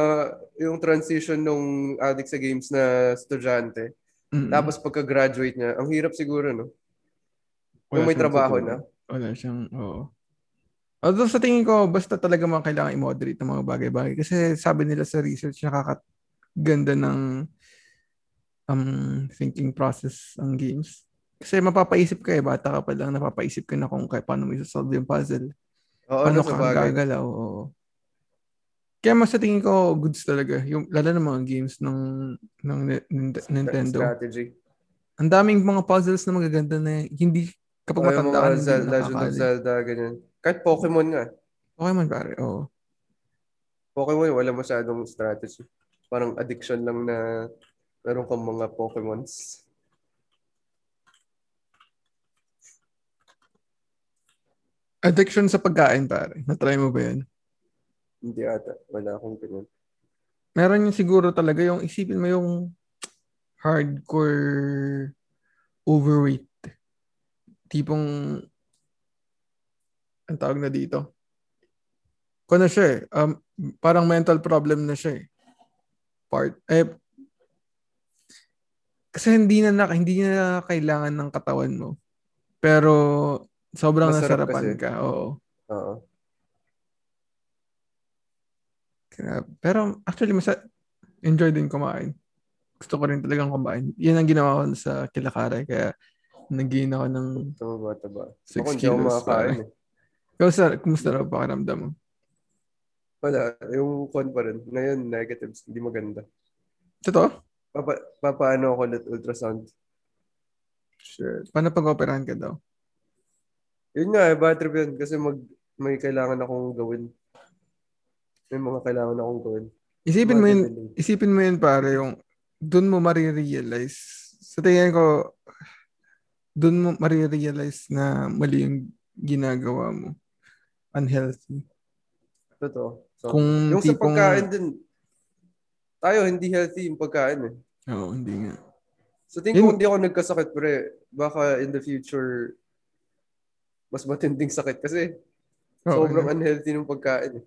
yung transition nung addict sa games na estudyante. Mm-mm. Tapos pagka-graduate niya, ang hirap siguro, no? Wala Kung may trabaho na. Wala siyang, oo. Although sa tingin ko, basta talaga mga kailangan i-moderate ng mga bagay-bagay. Kasi sabi nila sa research, nakakaganda ng um, thinking process ang games. Kasi mapapaisip ka eh, bata ka pa lang, napapaisip ka na kung kaya paano mo isa-solve yung puzzle. Oo, paano ano ka gagalaw. Oo. Kaya mas sa tingin ko, goods talaga. Yung, lalo ng mga games ng, ng Ni- Ni- Nintendo. Strategy. Ang daming mga puzzles na magaganda na hindi, kapag matanda ka, Zel- Legend of. Zelda, ganyan. Kahit Pokemon nga. Pokemon pare, oo. Pokemon, wala masyadong strategy. Parang addiction lang na meron kang mga Pokemons. Addiction sa pagkain pare. Na-try mo ba yan? Hindi ata. Wala akong ganyan. Meron yung siguro talaga yung isipin mo yung hardcore overweight. Tipong ang tawag na dito. Na siya eh. Um, parang mental problem na siya eh. Part. Eh, kasi hindi na, na hindi na kailangan ng katawan mo. Pero sobrang Masarap nasarapan kasi. ka. Oo. Oo. Pero actually, mas enjoy din kumain. Gusto ko rin talagang kumain. Yan ang ginawa ko sa Kilakare. Kaya nag-gain ako ng Tama ba, taba. 6 Ako hindi ako kilos. makakain eh. Sir, kumusta na pakiramdam mo? Wala. Yung con pa rin. Ngayon, negatives. Hindi maganda. Totoo? Papa, papaano ako ulit ultrasound? Sure. Paano pag-operahan ka daw? Yun nga, eh, bad trip yun. Kasi mag, may kailangan akong gawin. May mga kailangan akong gawin. Isipin mo yun, isipin mo yun pare, yung doon mo marirealize. Sa tingin ko, doon mo marirealize na mali yung ginagawa mo. Unhealthy. Totoo. So, Kung yung sa tipong- pagkain din, tayo hindi healthy yung pagkain eh. Oo, hindi nga. So tingin ko hindi ako nagkasakit pre. Baka in the future mas matinding sakit kasi Oo, sobrang yeah. unhealthy ng pagkain. eh.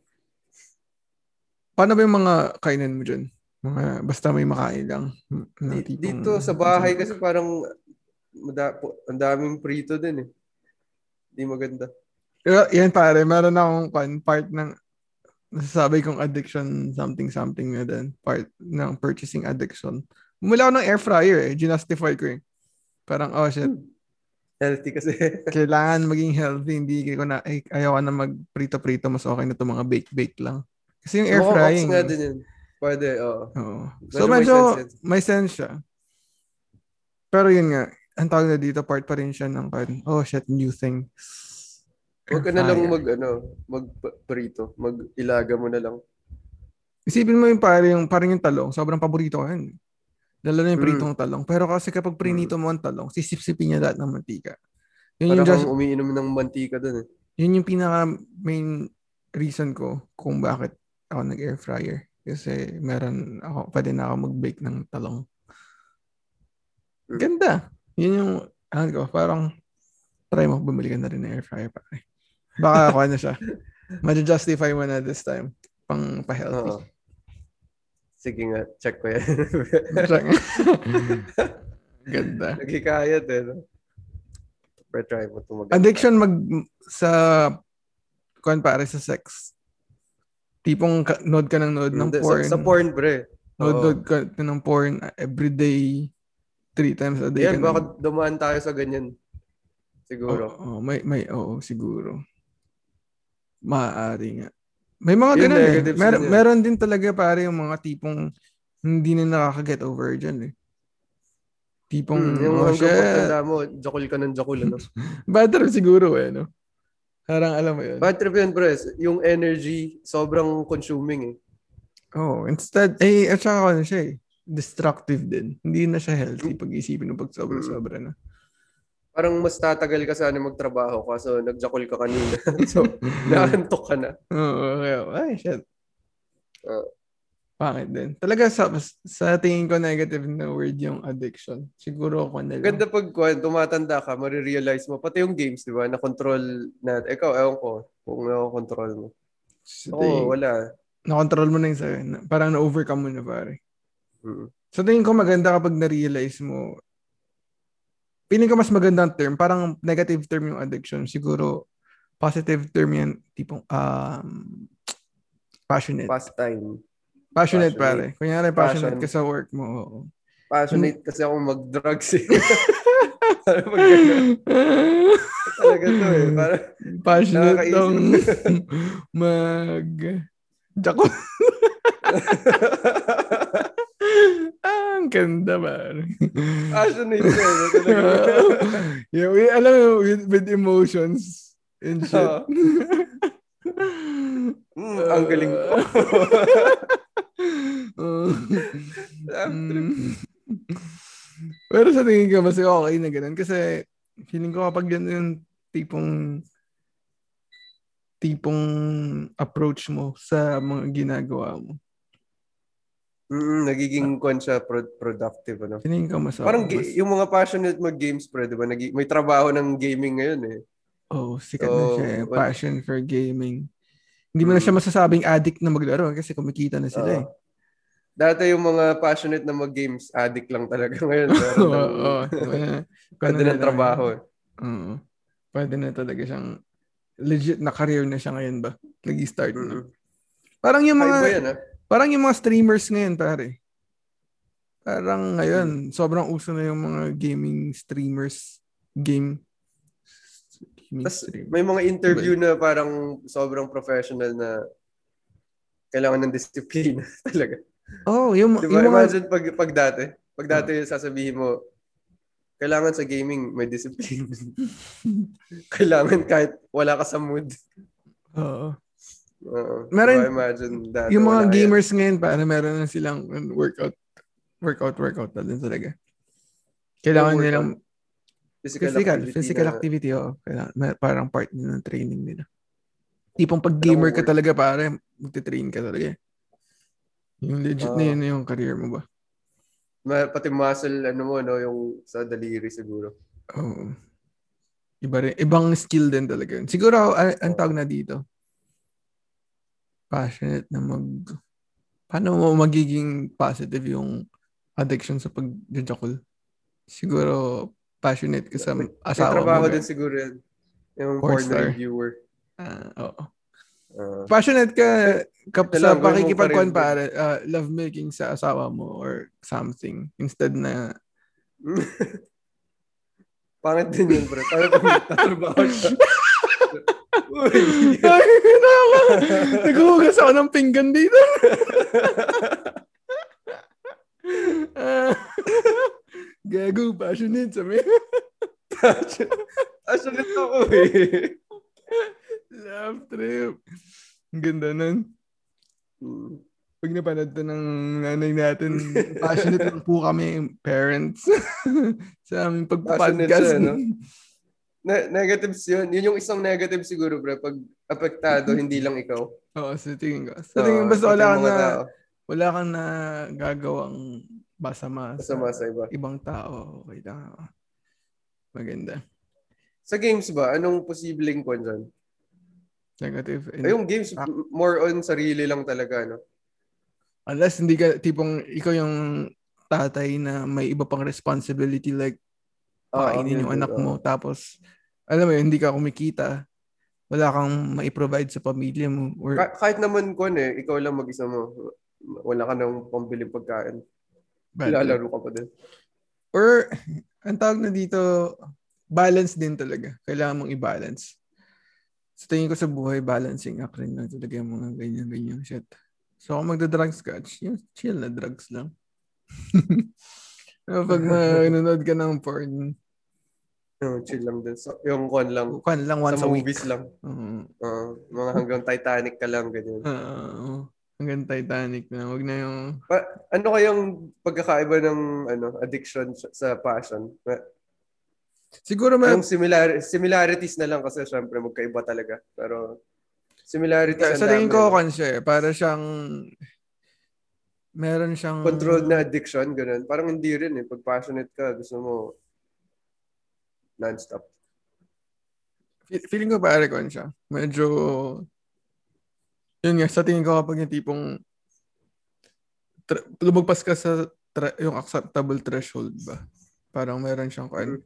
Paano ba yung mga kainan mo dyan? Mga, basta may makain lang. Di- tipong- Dito sa bahay kasi parang mada, ang daming prito din eh. Hindi maganda. Yan pare, meron akong part ng nasasabi kong addiction something something na din. Part ng purchasing addiction. Mula ako ng air fryer eh. Ginustify ko eh. Parang, oh shit. healthy kasi. Kailangan maging healthy. Hindi ko na, ay, ayaw na mag-prito-prito. Mas okay na itong mga bake-bake lang. Kasi yung air frying. nga din yun. Pwede, oo. oo. So, medyo, may sense, siya. Pero yun nga, ang tawag na dito, part pa rin siya ng, oh shit, new thing. Huwag ka na lang mag, ano, mag-prito. Mag-ilaga mo na lang. Isipin mo yung pare, yung, parang yung talong, sobrang paborito ko yan. Lalo na yung mm. pritong talong. Pero kasi kapag prinito mo ang talong, sisip-sipin niya lahat ng mantika. Yun yung just, umiinom ng mantika doon eh. Yun yung pinaka main reason ko kung bakit ako nag-air fryer. Kasi meron ako, pwede na ako mag-bake ng talong. Mm. Ganda. Yun yung, ano ko, parang try mo, bumili ka na rin ng air fryer pare. Baka ako na siya. Madja-justify mo na this time. Pang pa-healthy. Oo. Sige nga, check ko yan. Ganda. Nagkikayat eh. No? Pero try mo ito Addiction mag sa kuan pare sa sex. Tipong ka, nod ka ng nod ng porn. Sa, sa porn, pre. Nod, nod ka ng porn every day, three times a day. Yan, baka dumaan tayo sa ganyan. Siguro. Oh, oh, may, may, oo, oh, siguro. Maaari nga. May mga ganun eh. Mer- meron din talaga pare yung mga tipong hindi na nakaka-get over dyan eh. Tipong, hmm, yung oh, hanggang mo, jakul ka ng jakul, ano? Bad trip siguro eh, no? Parang alam mo yun. Bad trip yun, pres. Yung energy, sobrang consuming eh. Oh, instead, eh, at saka ano siya eh, destructive din. Hindi na siya healthy pag isipin ng pag sobra-sobra na parang mas tatagal ka sana magtrabaho kaso nagjakol ka kanina. so, naantok ka na. Oo, okay. Ay, shit. Uh, Pangit din. Talaga sa, sa tingin ko negative na word yung addiction. Siguro ako na lang. Ganda pag kung tumatanda ka, marirealize mo. Pati yung games, di ba? Na-control na. Ikaw, ewan ko. Kung na-control mo. Oo, oh, wala. Na-control mo na yung sa'yo. Parang na-overcome mo na pare. Mm-hmm. So tingin ko maganda kapag na-realize mo Piling ko mas magandang term. Parang negative term yung addiction. Siguro, positive term yan. Tipong, um, passionate. Pastime. Passionate, passionate. pare. Kunyari, passionate Passion. ka sa work mo. Oo. Passionate kasi ako mag-drugs eh. Talaga to eh. Para, passionate tong mag... Jako. Ang ganda ba? Passionate ka. yeah, we, alam mo, with, with emotions and shit. Uh, mm, ang galing ko. mm. Pero sa tingin ko, mas okay na ganun. Kasi feeling ko kapag yan yung tipong tipong approach mo sa mga ginagawa mo Mm, nagiging kwan siya pro- productive ano. Tingin ko mas Parang mas... yung mga passionate mag-games pre, 'di ba? Nag- may trabaho ng gaming ngayon eh. Oh, sikat so, na siya. Eh. Passion for gaming. Hindi mo mm. na siya masasabing addict na maglaro kasi kumikita na sila uh, eh. Dati yung mga passionate na mag-games, addict lang talaga ngayon. Oo. oh, oh, Pwede na trabaho. Oo. Uh, pwede na talaga siyang legit na career na siya ngayon ba? Nag-start mm-hmm. na. Parang yung mga... Yan, ah? Parang yung mga streamers ngayon, pare. Parang ngayon, sobrang uso na yung mga gaming streamers. Game. Gaming Tas, stream. may mga interview diba? na parang sobrang professional na kailangan ng disiplina talaga. Oh, yung, diba? yung Imagine pag, pag dati, pag dati oh. sasabihin mo, kailangan sa gaming may discipline. kailangan kahit wala ka sa mood. Oo. Uh, meron, imagine that. Yung mga gamers yan. ngayon, para meron na silang workout, workout, workout na din talaga. Kailangan oh, nilang physical, physical activity, physical na, activity oh. Kailangan, parang part ng training nila. Tipong pag gamer ka talaga, pare, magte-train ka talaga. Yung legit uh, na yun yung career mo ba? Pati muscle, ano mo, no, yung sa daliri siguro. Oo. Oh. Iba rin, ibang skill din talaga yun. Siguro, uh, ang tawag na dito, passionate na mag... Paano mo magiging positive yung addiction sa pag-jakul? Siguro passionate ka sa asawa mo. trabaho din siguro yan. Yung porn star. reviewer. Uh, oo. Uh, passionate ka kap sa pakikipagkuhan para uh, love making sa asawa mo or something instead na Pangit din yun, bro. Paano pag tatrabaho siya? Uy! ako ng pinggan dito. uh, gago, passionate sa may. passionate ako eh. Love trip. Ang ganda nun. Pag napanood to ng nanay natin, passionate po kami parents sa aming pagpa-podcast. Siya, no? Ne- negatives yun. Yun yung isang negative siguro, bro. Pag apektado, hindi lang ikaw. Oo, sa tingin ko. Sa tingin ko, basta wala kang na, tao. wala kang na gagawang masama, masama sa, sa iba. ibang tao. Okay lang. Maganda. Sa games ba, anong posibleng kwan dyan? Negative. Ay, yung games, more on sarili lang talaga, no? Unless hindi ka tipong ikaw yung tatay na may iba pang responsibility like pakainin oh, yung anak mo. tapos alam mo yun, hindi ka kumikita. Wala kang mai-provide sa pamilya mo or Kah- kahit naman kon eh ikaw lang mag-isa mo. Wala ka nang pambili pagkain. Lalaro ka pa din. Or ang tawag na dito balance din talaga. Kailangan mong i-balance. Sa tingin ko sa buhay balancing act rin lang talaga yung mga ganyan ganyan shit. So kung magda-drugs ka, chill, chill na drugs lang. Pag nanonood ka ng porn, No, chill lang din. So, yung kwan lang. Kwan lang once sa a week. movies lang. Uh-huh. Uh, mga hanggang Titanic ka lang, ganyan. Uh, hanggang Titanic na. Huwag na yung... Pa, ano kayang pagkakaiba ng ano addiction sa passion? Siguro may... Yung similar, similarities na lang kasi syempre magkaiba talaga. Pero Similarities Sa tingin ko kan siya eh. Para siyang meron siyang controlled na addiction ganun. Parang hindi rin eh pag passionate ka gusto mo non-stop. Feeling ko pare ko siya. Medyo yun nga sa tingin ko kapag yung tipong tra- lumagpas ka sa tra- yung acceptable threshold ba. Parang meron siyang kan.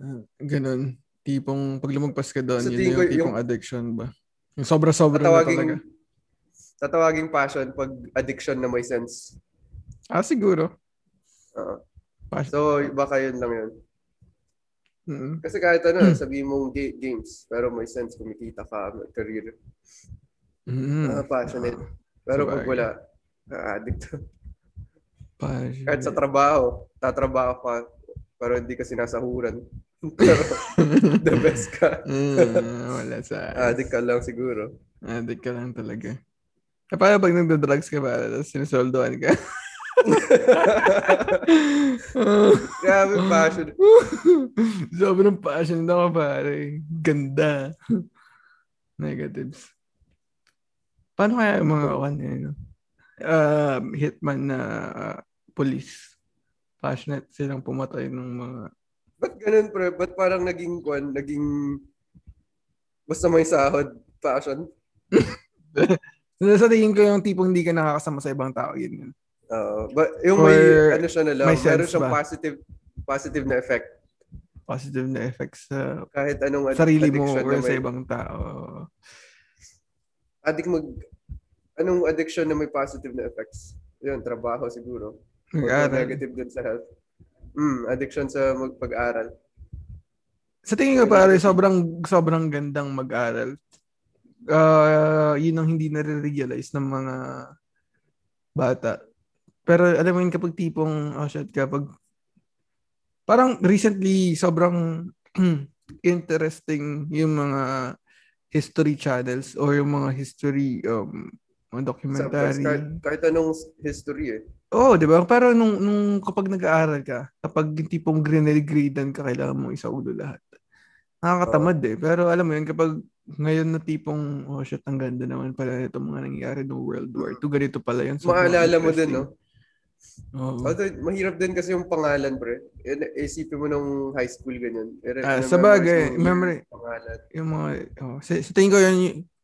Uh, ganun tipong pag lumagpas ka doon, so, yun yung tipong yung, addiction ba? Yung sobra-sobra na talaga. Tatawaging passion pag addiction na may sense. Ah, siguro. Uh, so, baka yun lang yun. Mm-hmm. Kasi kahit ano, mm-hmm. sabihin mong ga- games, pero may sense, kumikita ka, career. Mm-hmm. Uh, passionate. Pero so, pag wala, addict. Passionate. Kahit sa trabaho, tatrabaho ka, pero hindi ka sinasahuran. the best ka. mm, wala sa... Addict ka lang siguro. Addict ka lang talaga. E paano pag nagda-drugs ka ba, tapos sinisoldoan ka? Grabe passion. Sobrang passion na ako pare. Ganda. Negatives. Paano kaya yung mga one, ano, uh, hitman na uh, police? Passionate silang pumatay ng mga Ba't ganun, pre? Ba't parang naging, kwan, naging, basta may sahod, passion? sa tingin ko yung tipong hindi ka nakakasama sa ibang tao, yun yun. Uh, but yung Or may, ano siya na lang, meron siyang ba? positive, positive na effect. Positive na effect sa kahit anong ad- sarili mo or sa ibang tao. Addict mag, anong addiction na may positive na effects? Yun, trabaho siguro. Or negative din sa health. Mm, addiction sa magpag-aral. Sa tingin ko pare, sobrang sobrang gandang mag-aral. Uh, yun ang hindi nare-realize ng mga bata. Pero alam mo yun kapag tipong, oh shit, kapag parang recently sobrang interesting yung mga history channels or yung mga history um, mga documentary. Kahit, kahit anong history eh. Oo, oh, di ba? Pero nung, nung kapag nag-aaral ka, kapag yung tipong grinel-gradan ka, kailangan mo isa ulo lahat. Nakakatamad oh. eh. Pero alam mo yun, kapag ngayon na tipong, oh shit, ang ganda naman pala itong mga nangyayari ng World War II. Ganito pala yun. So, Maalala mo din, no? Oo. Although, mahirap din kasi yung pangalan, pre. Isipin mo nung high school, ganyan. Ah, sa bagay, memory. Pangalan. Yung mga, oh, sa, sa tingin ko yan,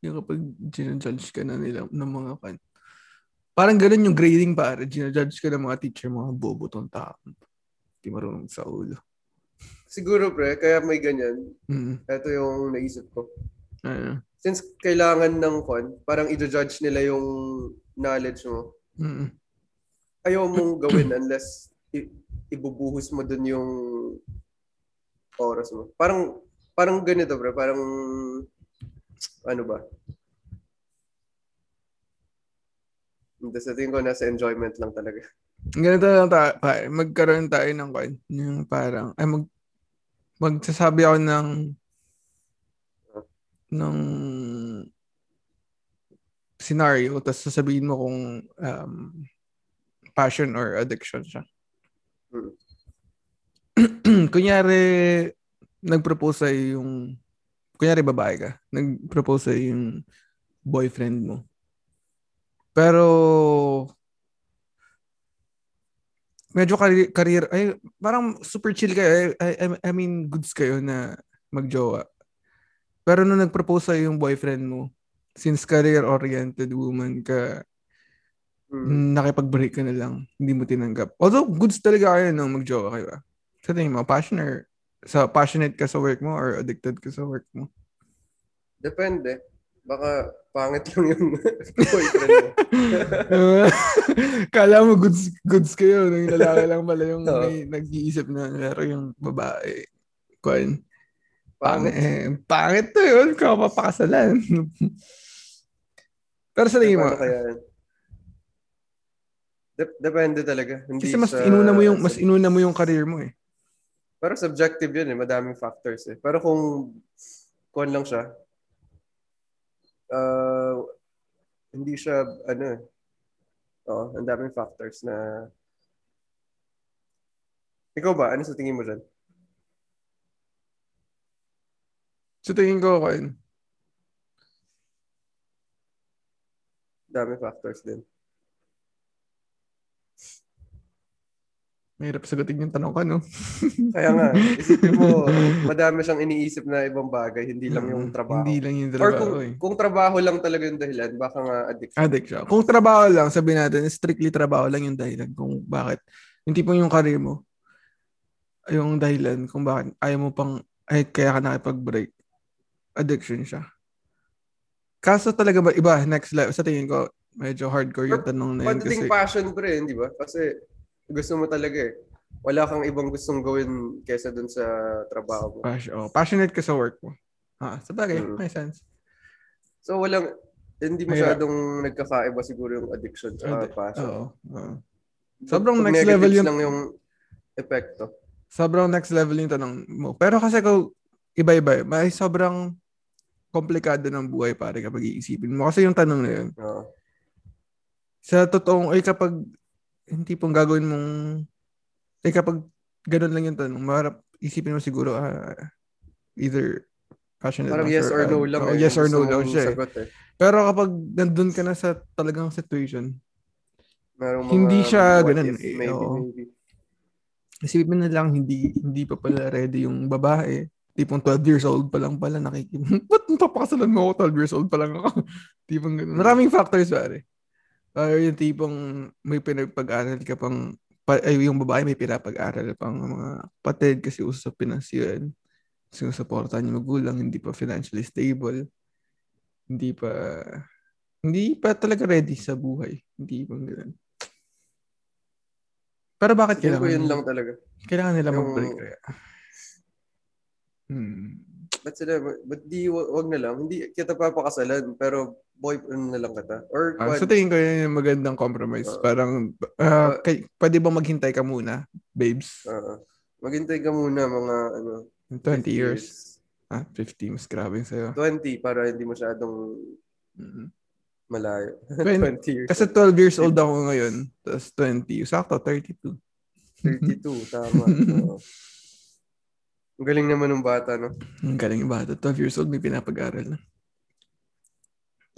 yung kapag ginajudge ka na nila ng mga kan. Parang ganun yung grading pare. Ginajudge ka ng mga teacher, mga bobo tong tao. Hindi marunong sa ulo. Siguro pre, kaya may ganyan. Mm-hmm. Ito yung naisip ko. Ano? Since kailangan ng kon, parang i-judge nila yung knowledge mo. Mm-hmm. Ayaw mong gawin unless i- ibubuhos mo dun yung oras mo. Parang, parang ganito, bro. Parang, ano ba? Hindi, sa tingin ko, nasa enjoyment lang talaga. Ganito lang tayo, magkaroon tayo ng kwan. Yung parang, ay mag, magsasabi ako ng ng scenario tapos sasabihin mo kung um, passion or addiction siya. Hmm. kunyari nag-propose sa'yo yung kunyari babae ka, nag-propose sa'yo yung boyfriend mo. Pero medyo career, career ay parang super chill kayo. I, I, I mean goods kayo na magjowa. Pero nung nag-propose sa'yo yung boyfriend mo, since career-oriented woman ka, mm. nakipag-break ka na lang, hindi mo tinanggap. Although, goods talaga kayo nung mag-jowa kayo. Ah. Sa tingin mo, passionate, sa passionate ka sa work mo or addicted ka sa work mo? Depende. Baka pangit lang yung boyfriend mo. Kala mo goods goods kayo. Nung lalaki lang pala yung may nag-iisip na pero yung babae. Kwan. Pangit. Eh, pangit to yun. Kapapakasalan. Pero sa tingin mo, kaya, Dep- depende talaga. Hindi kasi mas sa, inuna mo yung mas inuna mo yung career mo eh. Pero subjective 'yun eh, madaming factors eh. Pero kung kuan lang siya, uh, hindi siya ano eh. Oo, ang daming factors na Ikaw ba? Ano sa tingin mo dyan? So tingin ko, Kain. Dami factors din. Mahirap sagutin yung tanong ko, no? Kaya nga, isipin mo, madami siyang iniisip na ibang bagay, hindi lang yung trabaho. Hindi lang yung trabaho. Or kung, eh. kung trabaho lang talaga yung dahilan, baka nga addiction. Addiction. Kung trabaho lang, sabi natin, strictly trabaho lang yung dahilan kung bakit. Yung tipong yung career mo, yung dahilan kung bakit ayaw mo pang, ay kaya ka nakipag-break addiction siya. Kaso talaga ba, iba, next level, sa tingin ko, medyo hardcore yung tanong na yun. Pagdating kasi... passion ko rin, di ba? Kasi gusto mo talaga eh. Wala kang ibang gustong gawin kesa dun sa trabaho mo. Passion, oh, passionate ka sa work mo. Ah, sa bagay, mm. may sense. So walang, hindi masyadong Mayra. nagkakaiba siguro yung addiction sa passion. Oo. Oh, Sobrang Pag next level yung... lang yung epekto. Sobrang next level yung tanong mo. Pero kasi kung iba-iba, may sobrang komplikado ng buhay pare kapag iisipin mo. Kasi yung tanong na yun. Uh. Sa totoong, ay kapag hindi pong gagawin mong, ay kapag ganun lang yung tanong, maharap isipin mo siguro, uh, either passionate Parang yes or, or no uh, lang. Oh, eh, yes or no lang siya. Eh. eh. Pero kapag nandun ka na sa talagang situation, Merong hindi siya ganun. If, eh, maybe, oh. maybe. Isipin na lang, hindi hindi pa pala ready yung babae tipong 12 years old pa lang pala nakikim. Ba't napapakasalan mo ako 12 years old pa lang ako? tipong ganun. Maraming factors pare. Or uh, yung tipong may pinagpag-aral ka pang pa, ay, yung babae may pinapag-aral pang mga patid kasi uso sa pinansiyan. Sinusuportahan yung magulang, hindi pa financially stable. Hindi pa hindi pa talaga ready sa buhay. Hindi pa ganun. Pero bakit kailangan? Yun lang talaga. Kailangan nila yung... mag-break kaya. Hmm. Ba't sila, ba't di, wag na lang. Hindi kita papakasalan, pero boyfriend na lang kita. Or, ah, so tingin ko yun yung magandang compromise. Uh, Parang, uh, uh, kay, pwede ba maghintay ka muna, babes? Uh, maghintay ka muna mga, ano, 20 years. years. Ah, 50. Mas grabe sa'yo. 20 para hindi masyadong mm-hmm. malayo. 20, 20 years. Kasi 12 years old ako ngayon. Tapos 20. Sakto, 32. 32, tama. uh, Ang galing naman ng bata, no? Ang galing ng bata. 12 years old, may pinapag-aral na.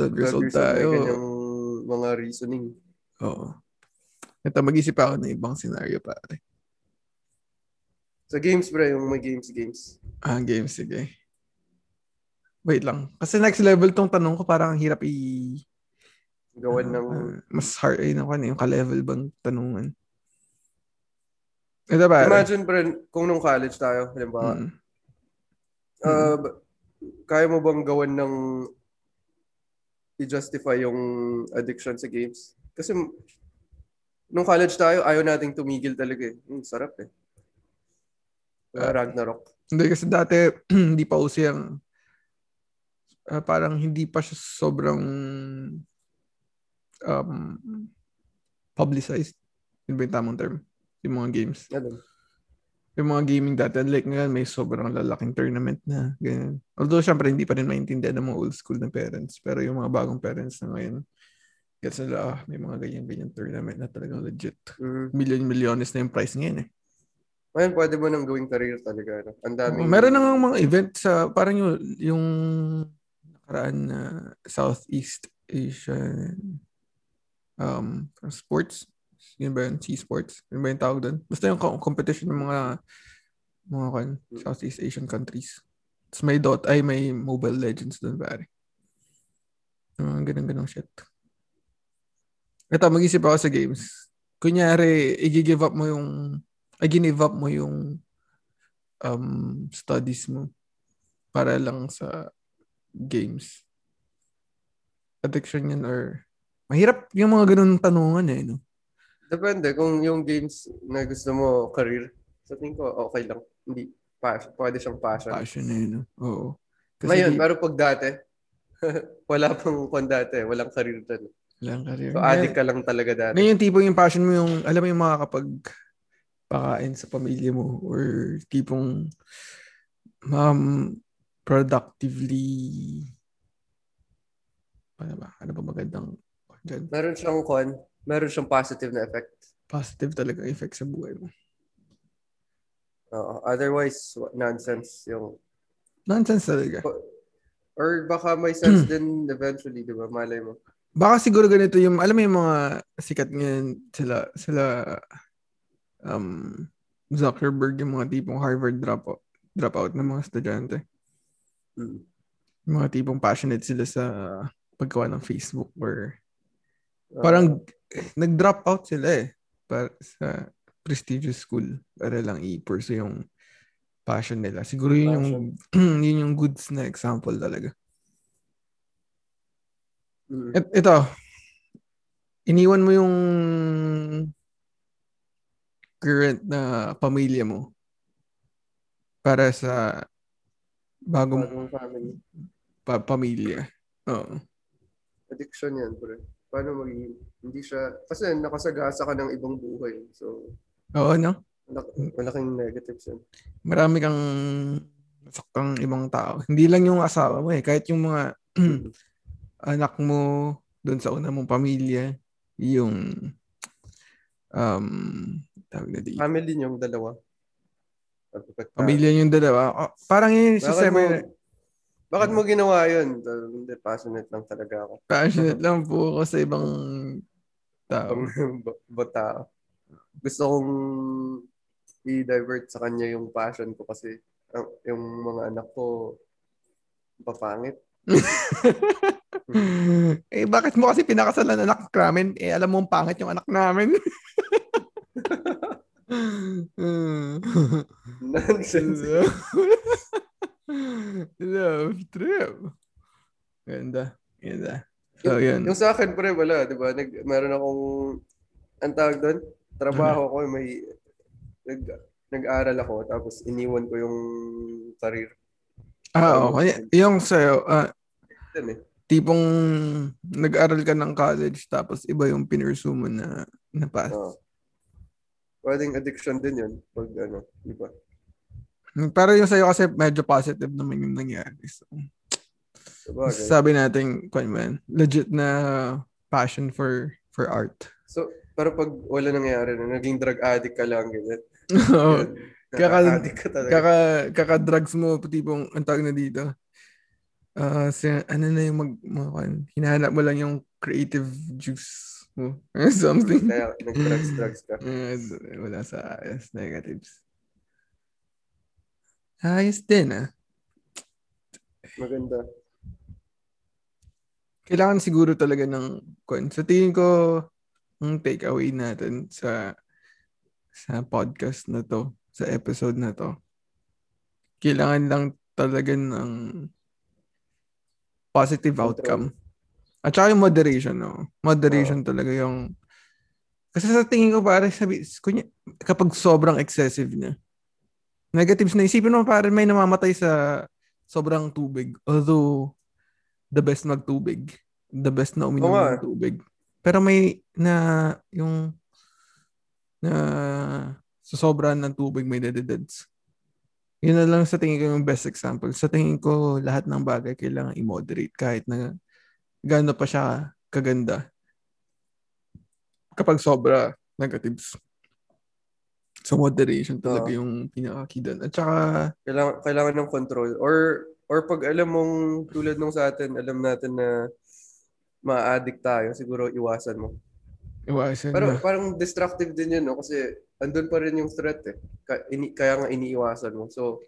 12 years 12 old tayo. Mga reasoning. Oo. Ito, mag-isip ako ng ibang scenario, pare. Sa games, bro, yung may games, games. Ah, games, sige. Wait lang. Kasi next level tong tanong ko, parang hirap i... Gawan uh, ng... Uh, mas hard, ay, naku, yung ka-level bang tanungan. Ito ba? Imagine, pre, kung nung college tayo, halimbawa, mm. uh, kaya mo bang gawan ng i-justify yung addiction sa games? Kasi nung college tayo, ayaw nating tumigil talaga eh. Hmm, sarap eh. Uh, Ragnarok. Hindi kasi dati hindi pa uso yung uh, parang hindi pa siya sobrang um, publicized. Yun ba yung tamang term? Yung mga games. Ano? Yung mga gaming dati, like ngayon may sobrang lalaking tournament na. Ganyan. Although syempre hindi pa rin maintindihan ng mga old school na parents. Pero yung mga bagong parents na ngayon, gets nila, ah, may mga ganyan-ganyan tournament na talagang legit. Mm. Million-milliones na yung price ngayon eh. Ngayon, pwede mo nang gawing career talaga. No? Ang dami. Oh, meron na mga event sa, parang yung, yung nakaraan na Southeast Asian um, sports yun ba yun? Sea-sports? Yun ba yung tawag doon? Basta yung competition ng mga mga kan, Southeast Asian countries. Tapos may dot, ay may Mobile Legends doon, pare. Mga ganun-ganun shit. Ito, mag-isip ako sa games. Kunyari, i-give up mo yung, ay give up mo yung um, studies mo para lang sa games. Addiction yan or mahirap yung mga ganun tanungan eh, no? Depende kung yung games na gusto mo career. Sa so, tingin ko okay lang. Hindi passion, pwede siyang passion. Passion eh, no? Oo. Kasi Ngayon, di... pero pag dati, wala pang kung dati, walang career doon. Walang career. So, addict ka lang talaga dati. Ngayon, yung tipong yung passion mo yung, alam mo yung makakapag pakain sa pamilya mo or tipong um, productively ano ba? Ano ba magandang dyan? Meron siyang con, meron siyang positive na effect. Positive talaga effect sa buhay mo. Uh, otherwise, nonsense yung... Nonsense talaga. Or baka may sense din eventually, di ba? Malay mo. Baka siguro ganito yung, alam mo yung mga sikat ngayon, sila, sila, um, Zuckerberg, yung mga tipong Harvard dropout, dropout ng mga estudyante. Mm. Yung mga tipong passionate sila sa paggawa ng Facebook or parang nag-drop out sila eh para sa prestigious school para lang i-pursue yung passion nila. Siguro yun yung yun yung goods na example talaga. Mm. Et, ito. Iniwan mo yung current na pamilya mo para sa bagong family. Pa- pamilya. Oo. Addiction yan, bro paano magiging, hindi siya, kasi nakasagasa ka ng ibang buhay. So, Oo, no? Malak- malaking negatives yan. Marami kang saktang ibang tao. Hindi lang yung asawa mo eh. Kahit yung mga anak mo doon sa una mong pamilya, yung um, tawag na dito. Family yung dalawa. Pamilya yung dalawa. Oh, parang yun sa semi... Bakit mo ginawa yun? Hindi, passionate lang talaga ako. Passionate lang po ako sa ibang tao. Ibang tao. Gusto kong i-divert sa kanya yung passion ko kasi yung mga anak ko papangit. eh, bakit mo kasi pinakasalan anak namin? Eh, alam mo pangit yung anak namin. Nonsense. Love trip. Ganda. Ganda. So, yung, yun. Yung sa akin, pre, wala, di ba? Nag, meron akong, ang tawag doon, trabaho ko, may, nag, nag-aral ako, tapos iniwan ko yung career. Ah, okay. Yung sa'yo, uh, eh. tipong nag-aral ka ng college, tapos iba yung pinursu mo na, na path. Oh. Pwedeng addiction din yun, pag ano, di ba? Pero yung sa'yo kasi medyo positive naman yung nangyari. So, Sabagay. sabi natin, kung man, legit na passion for for art. So, pero pag wala nangyari na, naging drug addict ka lang, ganyan. Oo. kaka, ka kaka, kaka drugs mo, tipong, ang tawag na dito. Uh, si, ano na yung mag, mag hinahanap mo lang yung creative juice mo. Something. Kaya nag-drugs, drugs ka. Wala sa yes, negatives. Ayos din ah. Maganda. Kailangan siguro talaga ng kung sa tingin ko ang take away natin sa sa podcast na to, sa episode na to. Kailangan lang talaga ng positive outcome. At saka yung moderation, no? Moderation oh. talaga yung kasi sa tingin ko para sabi, kunya, kapag sobrang excessive na, negatives na isipin mo parang may namamatay sa sobrang tubig. Although, the best magtubig. The best na uminom oh, ng tubig. Pero may na yung na sa sobrang ng tubig may dededads. Yun na lang sa tingin ko yung best example. Sa tingin ko, lahat ng bagay kailangan i-moderate kahit na gaano pa siya kaganda. Kapag sobra negatives. So moderation talaga uh, yung pinaka-key At saka kailangan kailangan ng control or or pag alam mong tulad nung sa atin, alam natin na ma-addict tayo, siguro iwasan mo. Iwasan Pero na. parang destructive din yun, no? Kasi andun pa rin yung threat eh. Kaya nga iniiwasan mo. So,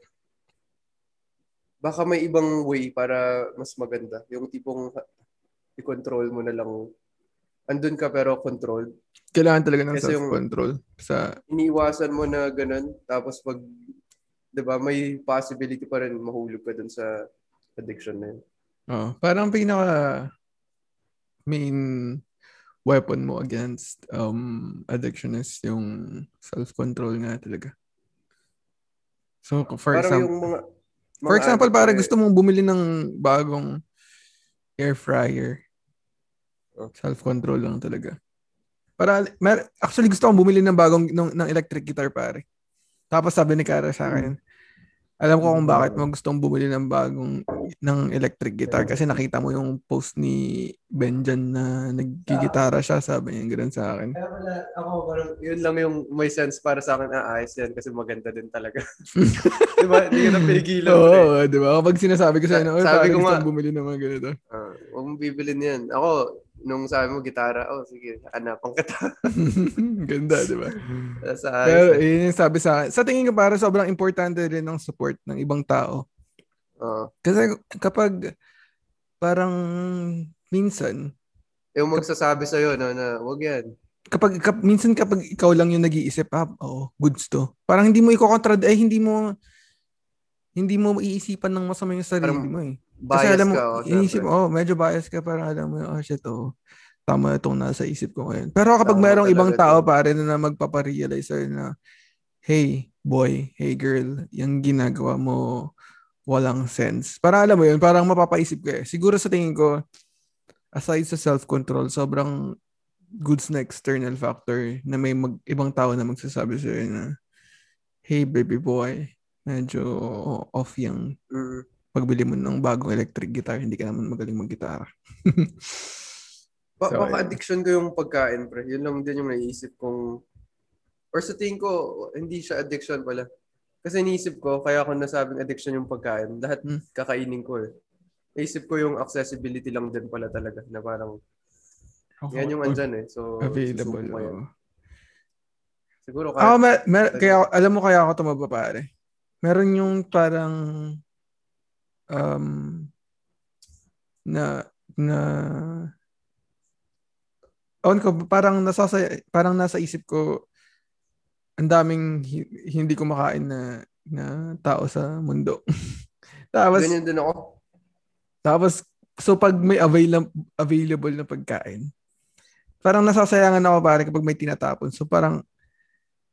baka may ibang way para mas maganda. Yung tipong i-control mo na lang. Andun ka pero controlled. Kailangan talaga ng Kasi self-control. Sa... Iniiwasan mo na ganun. Tapos pag, di ba, may possibility pa rin mahulog ka dun sa addiction na yun. Oh, parang pinaka main weapon mo against um, addiction is yung self-control nga talaga. So, for Parang example, yung mga, mga for example, para gusto mong bumili ng bagong air fryer, oh. self-control lang talaga. Para, mer- actually gusto kong bumili ng bagong ng, ng electric guitar pare. Tapos sabi ni Kara sa akin, alam ko kung bakit mo gustong bumili ng bagong ng electric guitar kasi nakita mo yung post ni Benjan na naggigitara siya, sabi niya ganoon sa akin. Kaya pala, ako parang yun lang yung may sense para sa akin, ah, ayos yan kasi maganda din talaga. di ba? Hindi ka na pinigilan. Oo, oh, di ba? Kapag sinasabi ko sa inyo, sabi ko nga, bumili ng mga ganito. Uh, huwag mong bibilin yan. Ako, nung sabi mo gitara, oh sige, hanapan kita. Ganda, di ba? sa Pero yun yung sabi sa Sa tingin ko para sobrang importante rin ng support ng ibang tao. Uh, Kasi kapag parang minsan yung magsasabi sa iyo no, na wag yan. Kapag kap, minsan kapag ikaw lang yung nag-iisip, ah, oh, goods to. Parang hindi mo iko-contra eh hindi mo hindi mo iisipan ng masama yung sarili parang, mo eh. Kasi alam mo, ka, oh, inisip mo, oh, medyo bias ka, parang alam mo, oh shit, oh, tama itong nasa isip ko ngayon. Pero kapag tama mayroong ibang tao pa rin na magpaparealize sa'yo na, hey, boy, hey, girl, yung ginagawa mo, walang sense. Para alam mo yun, parang mapapaisip ka eh. Siguro sa tingin ko, aside sa self-control, sobrang goods na external factor na may mag, ibang tao na magsasabi sa'yo na, hey, baby boy, medyo off yung mm pagbili mo ng bagong electric guitar, hindi ka naman magaling mag-gitara. ba- so, baka addiction ko yung pagkain, pre. Yun lang din yung naisip kong or sa tingin ko, hindi siya addiction pala. Kasi iniisip ko, kaya ako nasabing addiction yung pagkain. Lahat hmm. kakainin ko eh. Naisip ko yung accessibility lang din pala talaga na parang oh, yan yung andyan eh. So, available. Oh. Siguro kaya, oh, mer- mer- kaya, alam mo kaya ako tumaba pare. Meron yung parang um, na na on ko parang nasa parang nasa isip ko ang daming hindi ko makain na na tao sa mundo. tapos Ganyan din ako. Tapos so pag may available available na pagkain, parang nasasayangan ako pare kapag may tinatapon. So parang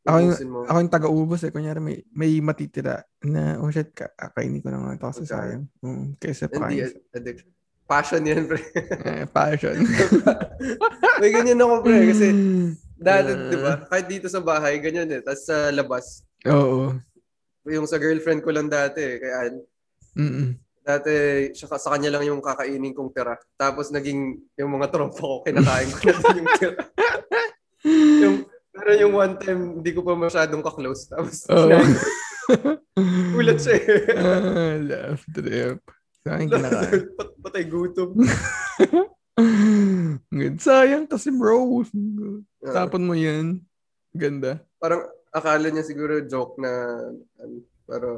ako yung, ako yung taga-ubos eh. Kunyari may, may matitira na, oh shit, kakainin ko na nga ito kasi sayang. Um, kaysa. Hindi, addiction. Passion yan, pre. eh, passion. may ganyan ako, pre. Kasi dati, uh, di ba? Kahit dito sa bahay, ganyan eh. Tapos sa labas. Oo. Yung sa girlfriend ko lang dati eh. Kaya, Mm-mm. dati, siya, sa kanya lang yung kakainin kong tira. Tapos naging, yung mga tropa ko, kinakain ko na din yung tira. yung, pero yung one time, hindi ko pa masyadong ka-close. Tapos, oh. ulat siya eh. ah, trip. Sa akin kinakain. Pat, patay gutom. Good. Sayang kasi bro. Tapon mo yan. Ganda. Parang akala niya siguro joke na ano, pero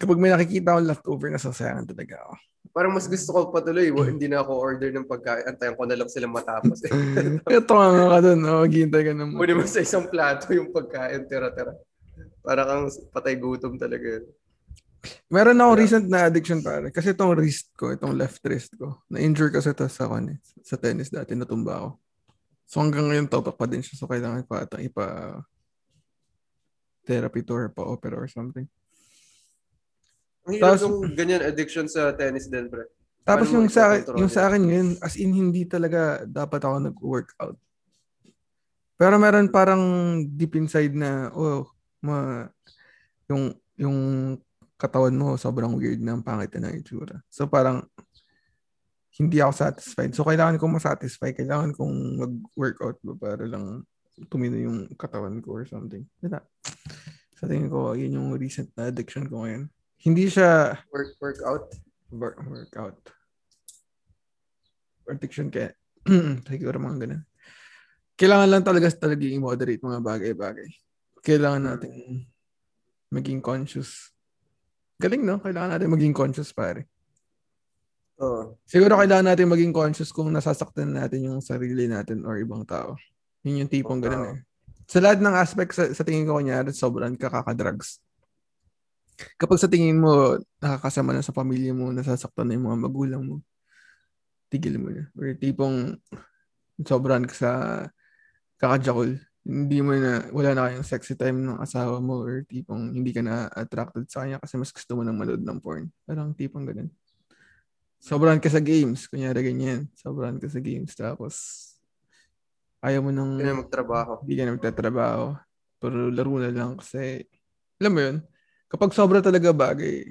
kapag may nakikita akong leftover, nasasayangan talaga ako. Parang mas gusto ko patuloy, well, hindi na ako order ng pagkain. Antayan ko na lang sila matapos. Eh. Ito nga ka doon, oh, maghihintay ka naman. Muna mo sa isang plato yung pagkain, tira-tira. Para kang patay gutom talaga. Meron ako yeah. recent na addiction pare. Kasi itong wrist ko, itong left wrist ko, na-injure kasi ito sa, kan, sa tennis dati, natumba ako. So hanggang ngayon, topak pa din siya. So kailangan pa ito ipa therapy tour pa opera or something. Ang hirap yung ganyan addiction sa tennis din, pre. Tapos yung sa, yung sa akin ngayon, as in hindi talaga dapat ako nag-workout. Pero meron parang deep inside na, oh, ma, yung, yung katawan mo sobrang weird na ang pangit na itsura. So parang hindi ako satisfied. So kailangan kong masatisfy, kailangan kong mag-workout ba para lang tumino yung katawan ko or something. Diba? Sa tingin ko, yun yung recent na addiction ko ngayon. Hindi siya... Work, workout? Work, workout. Addiction kaya. Siguro mga ganun. Kailangan lang talaga talaga i-moderate mga bagay-bagay. Kailangan hmm. natin maging conscious. Galing, no? Kailangan natin maging conscious, pare. Oo. Siguro kailangan natin maging conscious kung nasasaktan natin yung sarili natin or ibang tao. Yun yung tipong ganun eh. Sa lahat ng aspect, sa, sa tingin ko kunyari, sobrang kakaka-drugs. Kapag sa tingin mo, nakakasama na sa pamilya mo, nasasaktan na yung mga magulang mo, tigil mo na. Or tipong sobrang sa kakajakol. Hindi mo na, wala na kayong sexy time ng asawa mo or tipong hindi ka na attracted sa kanya kasi mas gusto mo nang manood ng porn. Parang tipong ganun. Sobrang ka sa games. Kunyari ganyan. Sobrang ka sa games. Tapos, ayaw mo nang... Hindi na magtrabaho. Hindi ka na magtatrabaho. Pero laro na lang kasi, alam mo yun, kapag sobra talaga bagay,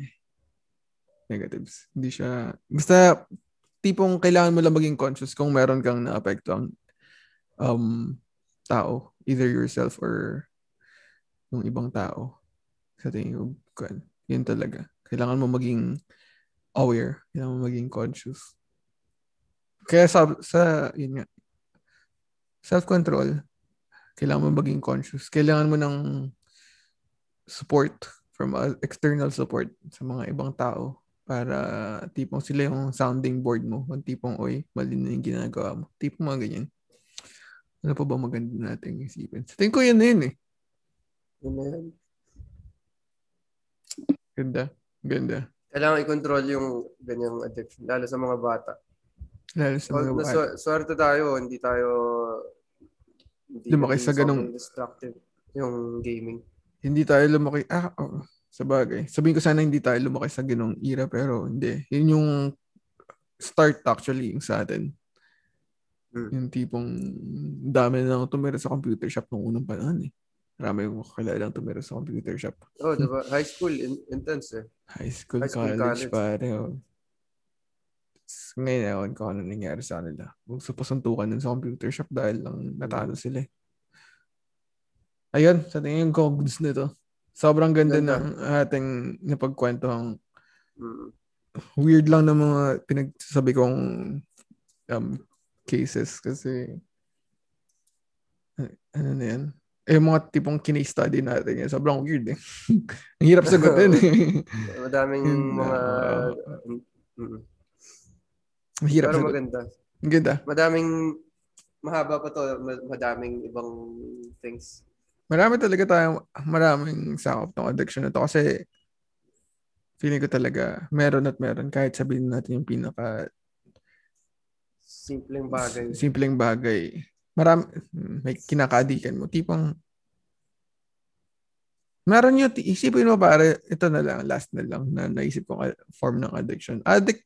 negatives. Hindi siya, basta tipong kailangan mo lang maging conscious kung meron kang naapektuang um, tao. Either yourself or yung ibang tao. Sa tingin ko, yun talaga. Kailangan mo maging aware. Kailangan mo maging conscious. Kaya sa, sa yun nga, self-control, kailangan mo maging conscious. Kailangan mo ng support from uh, external support sa mga ibang tao para tipong sila yung sounding board mo. Kung tipong, oy, mali na yung ginagawa mo. Tipong mga ganyan. Ano pa ba maganda nating isipin? Sa tingin ko yun na yun eh. Yun. Ganda. Ganda kailangan i-control yung ganyang addiction, lalo sa mga bata. Lalo sa mga bata. Su- swerte tayo, hindi tayo hindi lumaki sa ganong destructive yung gaming. Hindi tayo lumaki, ah, oh, sa bagay. Sabihin ko sana hindi tayo lumaki sa ganong era, pero hindi. Yun yung start actually yung sa atin. Hmm. Yung tipong dami na tumira sa computer shop nung unang panahon eh. Marami yung kilalang tumira sa computer shop. Oh, diba? High school, in- intense eh. High school, High school college, college. pare. Oh. Ngayon, ewan ko ano nangyari sa kanila. Gusto pasuntukan nun sa computer shop dahil lang natalo sila eh. Ayun, sa tingin ko, goods nito. Sobrang ganda, ganda. ng ating napagkwentuhang mm. weird lang ng mga pinagsasabi kong um, cases kasi ano na yan eh, mga tipong kini-study natin yan. Sobrang weird eh. Ang hirap sagutin eh. Madaming mga... Uh, Ang hirap Pero sagutin. maganda. Ang ganda. Madaming... Mahaba pa to. Madaming ibang things. Marami talaga tayong... Maraming sakop ng addiction na to kasi feeling ko talaga meron at meron kahit sabihin natin yung pinaka simpleng bagay. Simpleng bagay marami, may kinakadikan mo. Tipong, meron yun, isipin mo pare, ito na lang, last na lang, na naisip ko form ng addiction. Addict,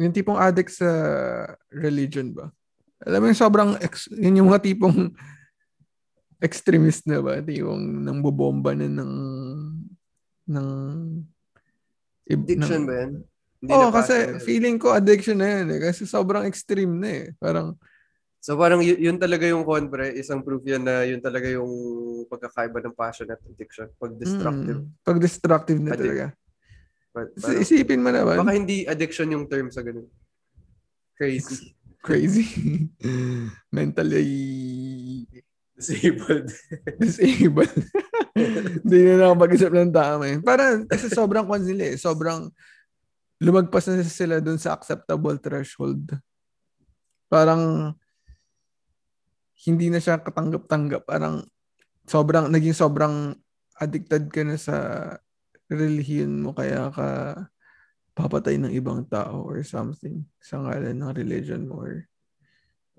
yung tipong addict sa religion ba? Alam mo yung sobrang, ex, yun yung mga tipong extremist na ba? Yung nang bubomba na ng ng addiction ng, ba yan? Hindi oh, kasi feeling ko addiction na yan eh. Kasi sobrang extreme na eh. Parang, So parang y- yun talaga yung konbre, isang proof yan na yun talaga yung pagkakaiba ng passion at addiction. Pag destructive. Mm, pag destructive na Addic- talaga. But, parang, Isipin mo naman. Baka hindi addiction yung term sa ganun. Crazy. Crazy. Mentally disabled. disabled. Hindi na nakapag-isip ng tama eh. Parang kasi sobrang kwan eh. Sobrang lumagpas na sila dun sa acceptable threshold. Parang hindi na siya katanggap-tanggap. Parang sobrang, naging sobrang addicted ka na sa relihiyon mo kaya ka papatay ng ibang tao or something sa ngalan ng religion mo or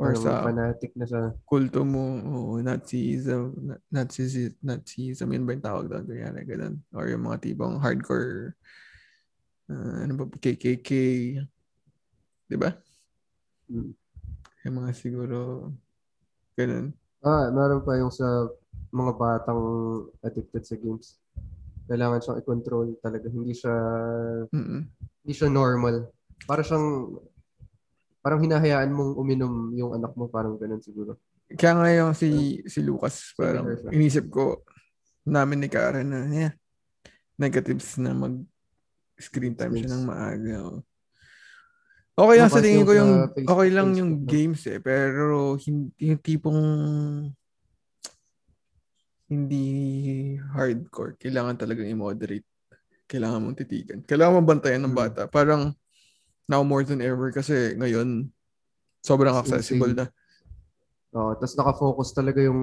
Or ano, sa fanatic na sa kulto mo, o Nazism, Nazism, Nazism, yun ba yung tawag doon? Kaya ganun. Or yung mga tipong hardcore, uh, ano ba, KKK, di ba? Hmm. Yung mga siguro, ganun. Ah, meron pa yung sa mga batang addicted sa games. Kailangan siyang i-control talaga. Hindi siya, Mm-mm. hindi siya normal. Para siyang parang hinahayaan mong uminom yung anak mo, parang ganun siguro. Kaya nga yung si, si Lucas, parang inisip ko namin ni Karen na yeah, negatives na mag screen time siya ng maaga. Oh. Okay lang sa tingin ko yung okay lang yung games eh pero hindi yung tipong hindi hardcore. Kailangan talagang i-moderate. Kailangan mong titigan. Kailangan mong bantayan ng hmm. bata. Parang now more than ever kasi ngayon sobrang accessible na. Oo, oh, tapos naka-focus talaga yung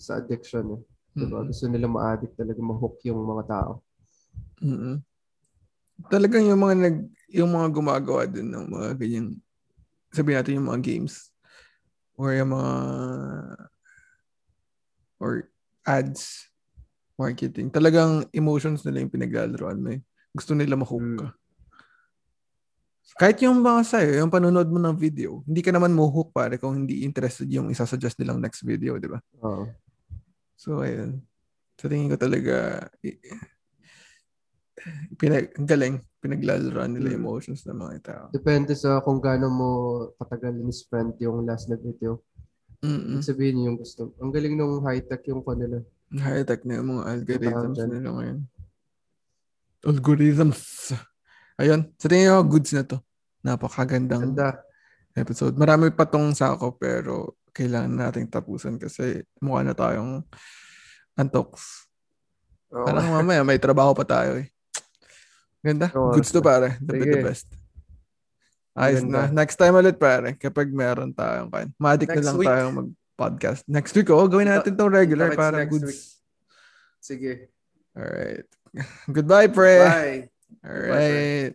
sa addiction eh. Diba? Mm-hmm. Gusto nila ma-addict talaga, ma-hook yung mga tao. Mm-hmm. Talagang yung mga nag yung mga gumagawa din ng mga ganyan sabihin natin yung mga games or yung mga or ads marketing talagang emotions nila yung pinaglalaroan mo eh. gusto nila ma-hook ka mm. Kahit yung mga sa'yo, yung panonood mo ng video, hindi ka naman mo-hook pare kung hindi interested yung isasuggest nilang next video, di ba? Oo. So, ayun. Sa tingin ko talaga, pinag galing, pinaglalaroan nila hmm. emotions ng mga tao. Depende sa kung gaano mo katagal ni-spend yung last na video. Mm-mm. Sabihin yung gusto. Ang galing nung high-tech yung kanila. High-tech na yung mga algorithms nila ngayon. Algorithms. Ayun, sa tingin ko, goods na to. Napakagandang Ganda. episode. Marami pa tong sako pero kailangan nating tapusan kasi mukha na tayong antoks. Oh. Parang mamaya may trabaho pa tayo eh. Ganda. Oh, goods to pare. The, the best. Ayos na. Next time ulit pare kapag meron tayong kan. Madik na lang week. tayong mag-podcast. Next week oh, gawin natin tong regular para goods. Week. Sige. All right. Goodbye, pre. Bye. All right.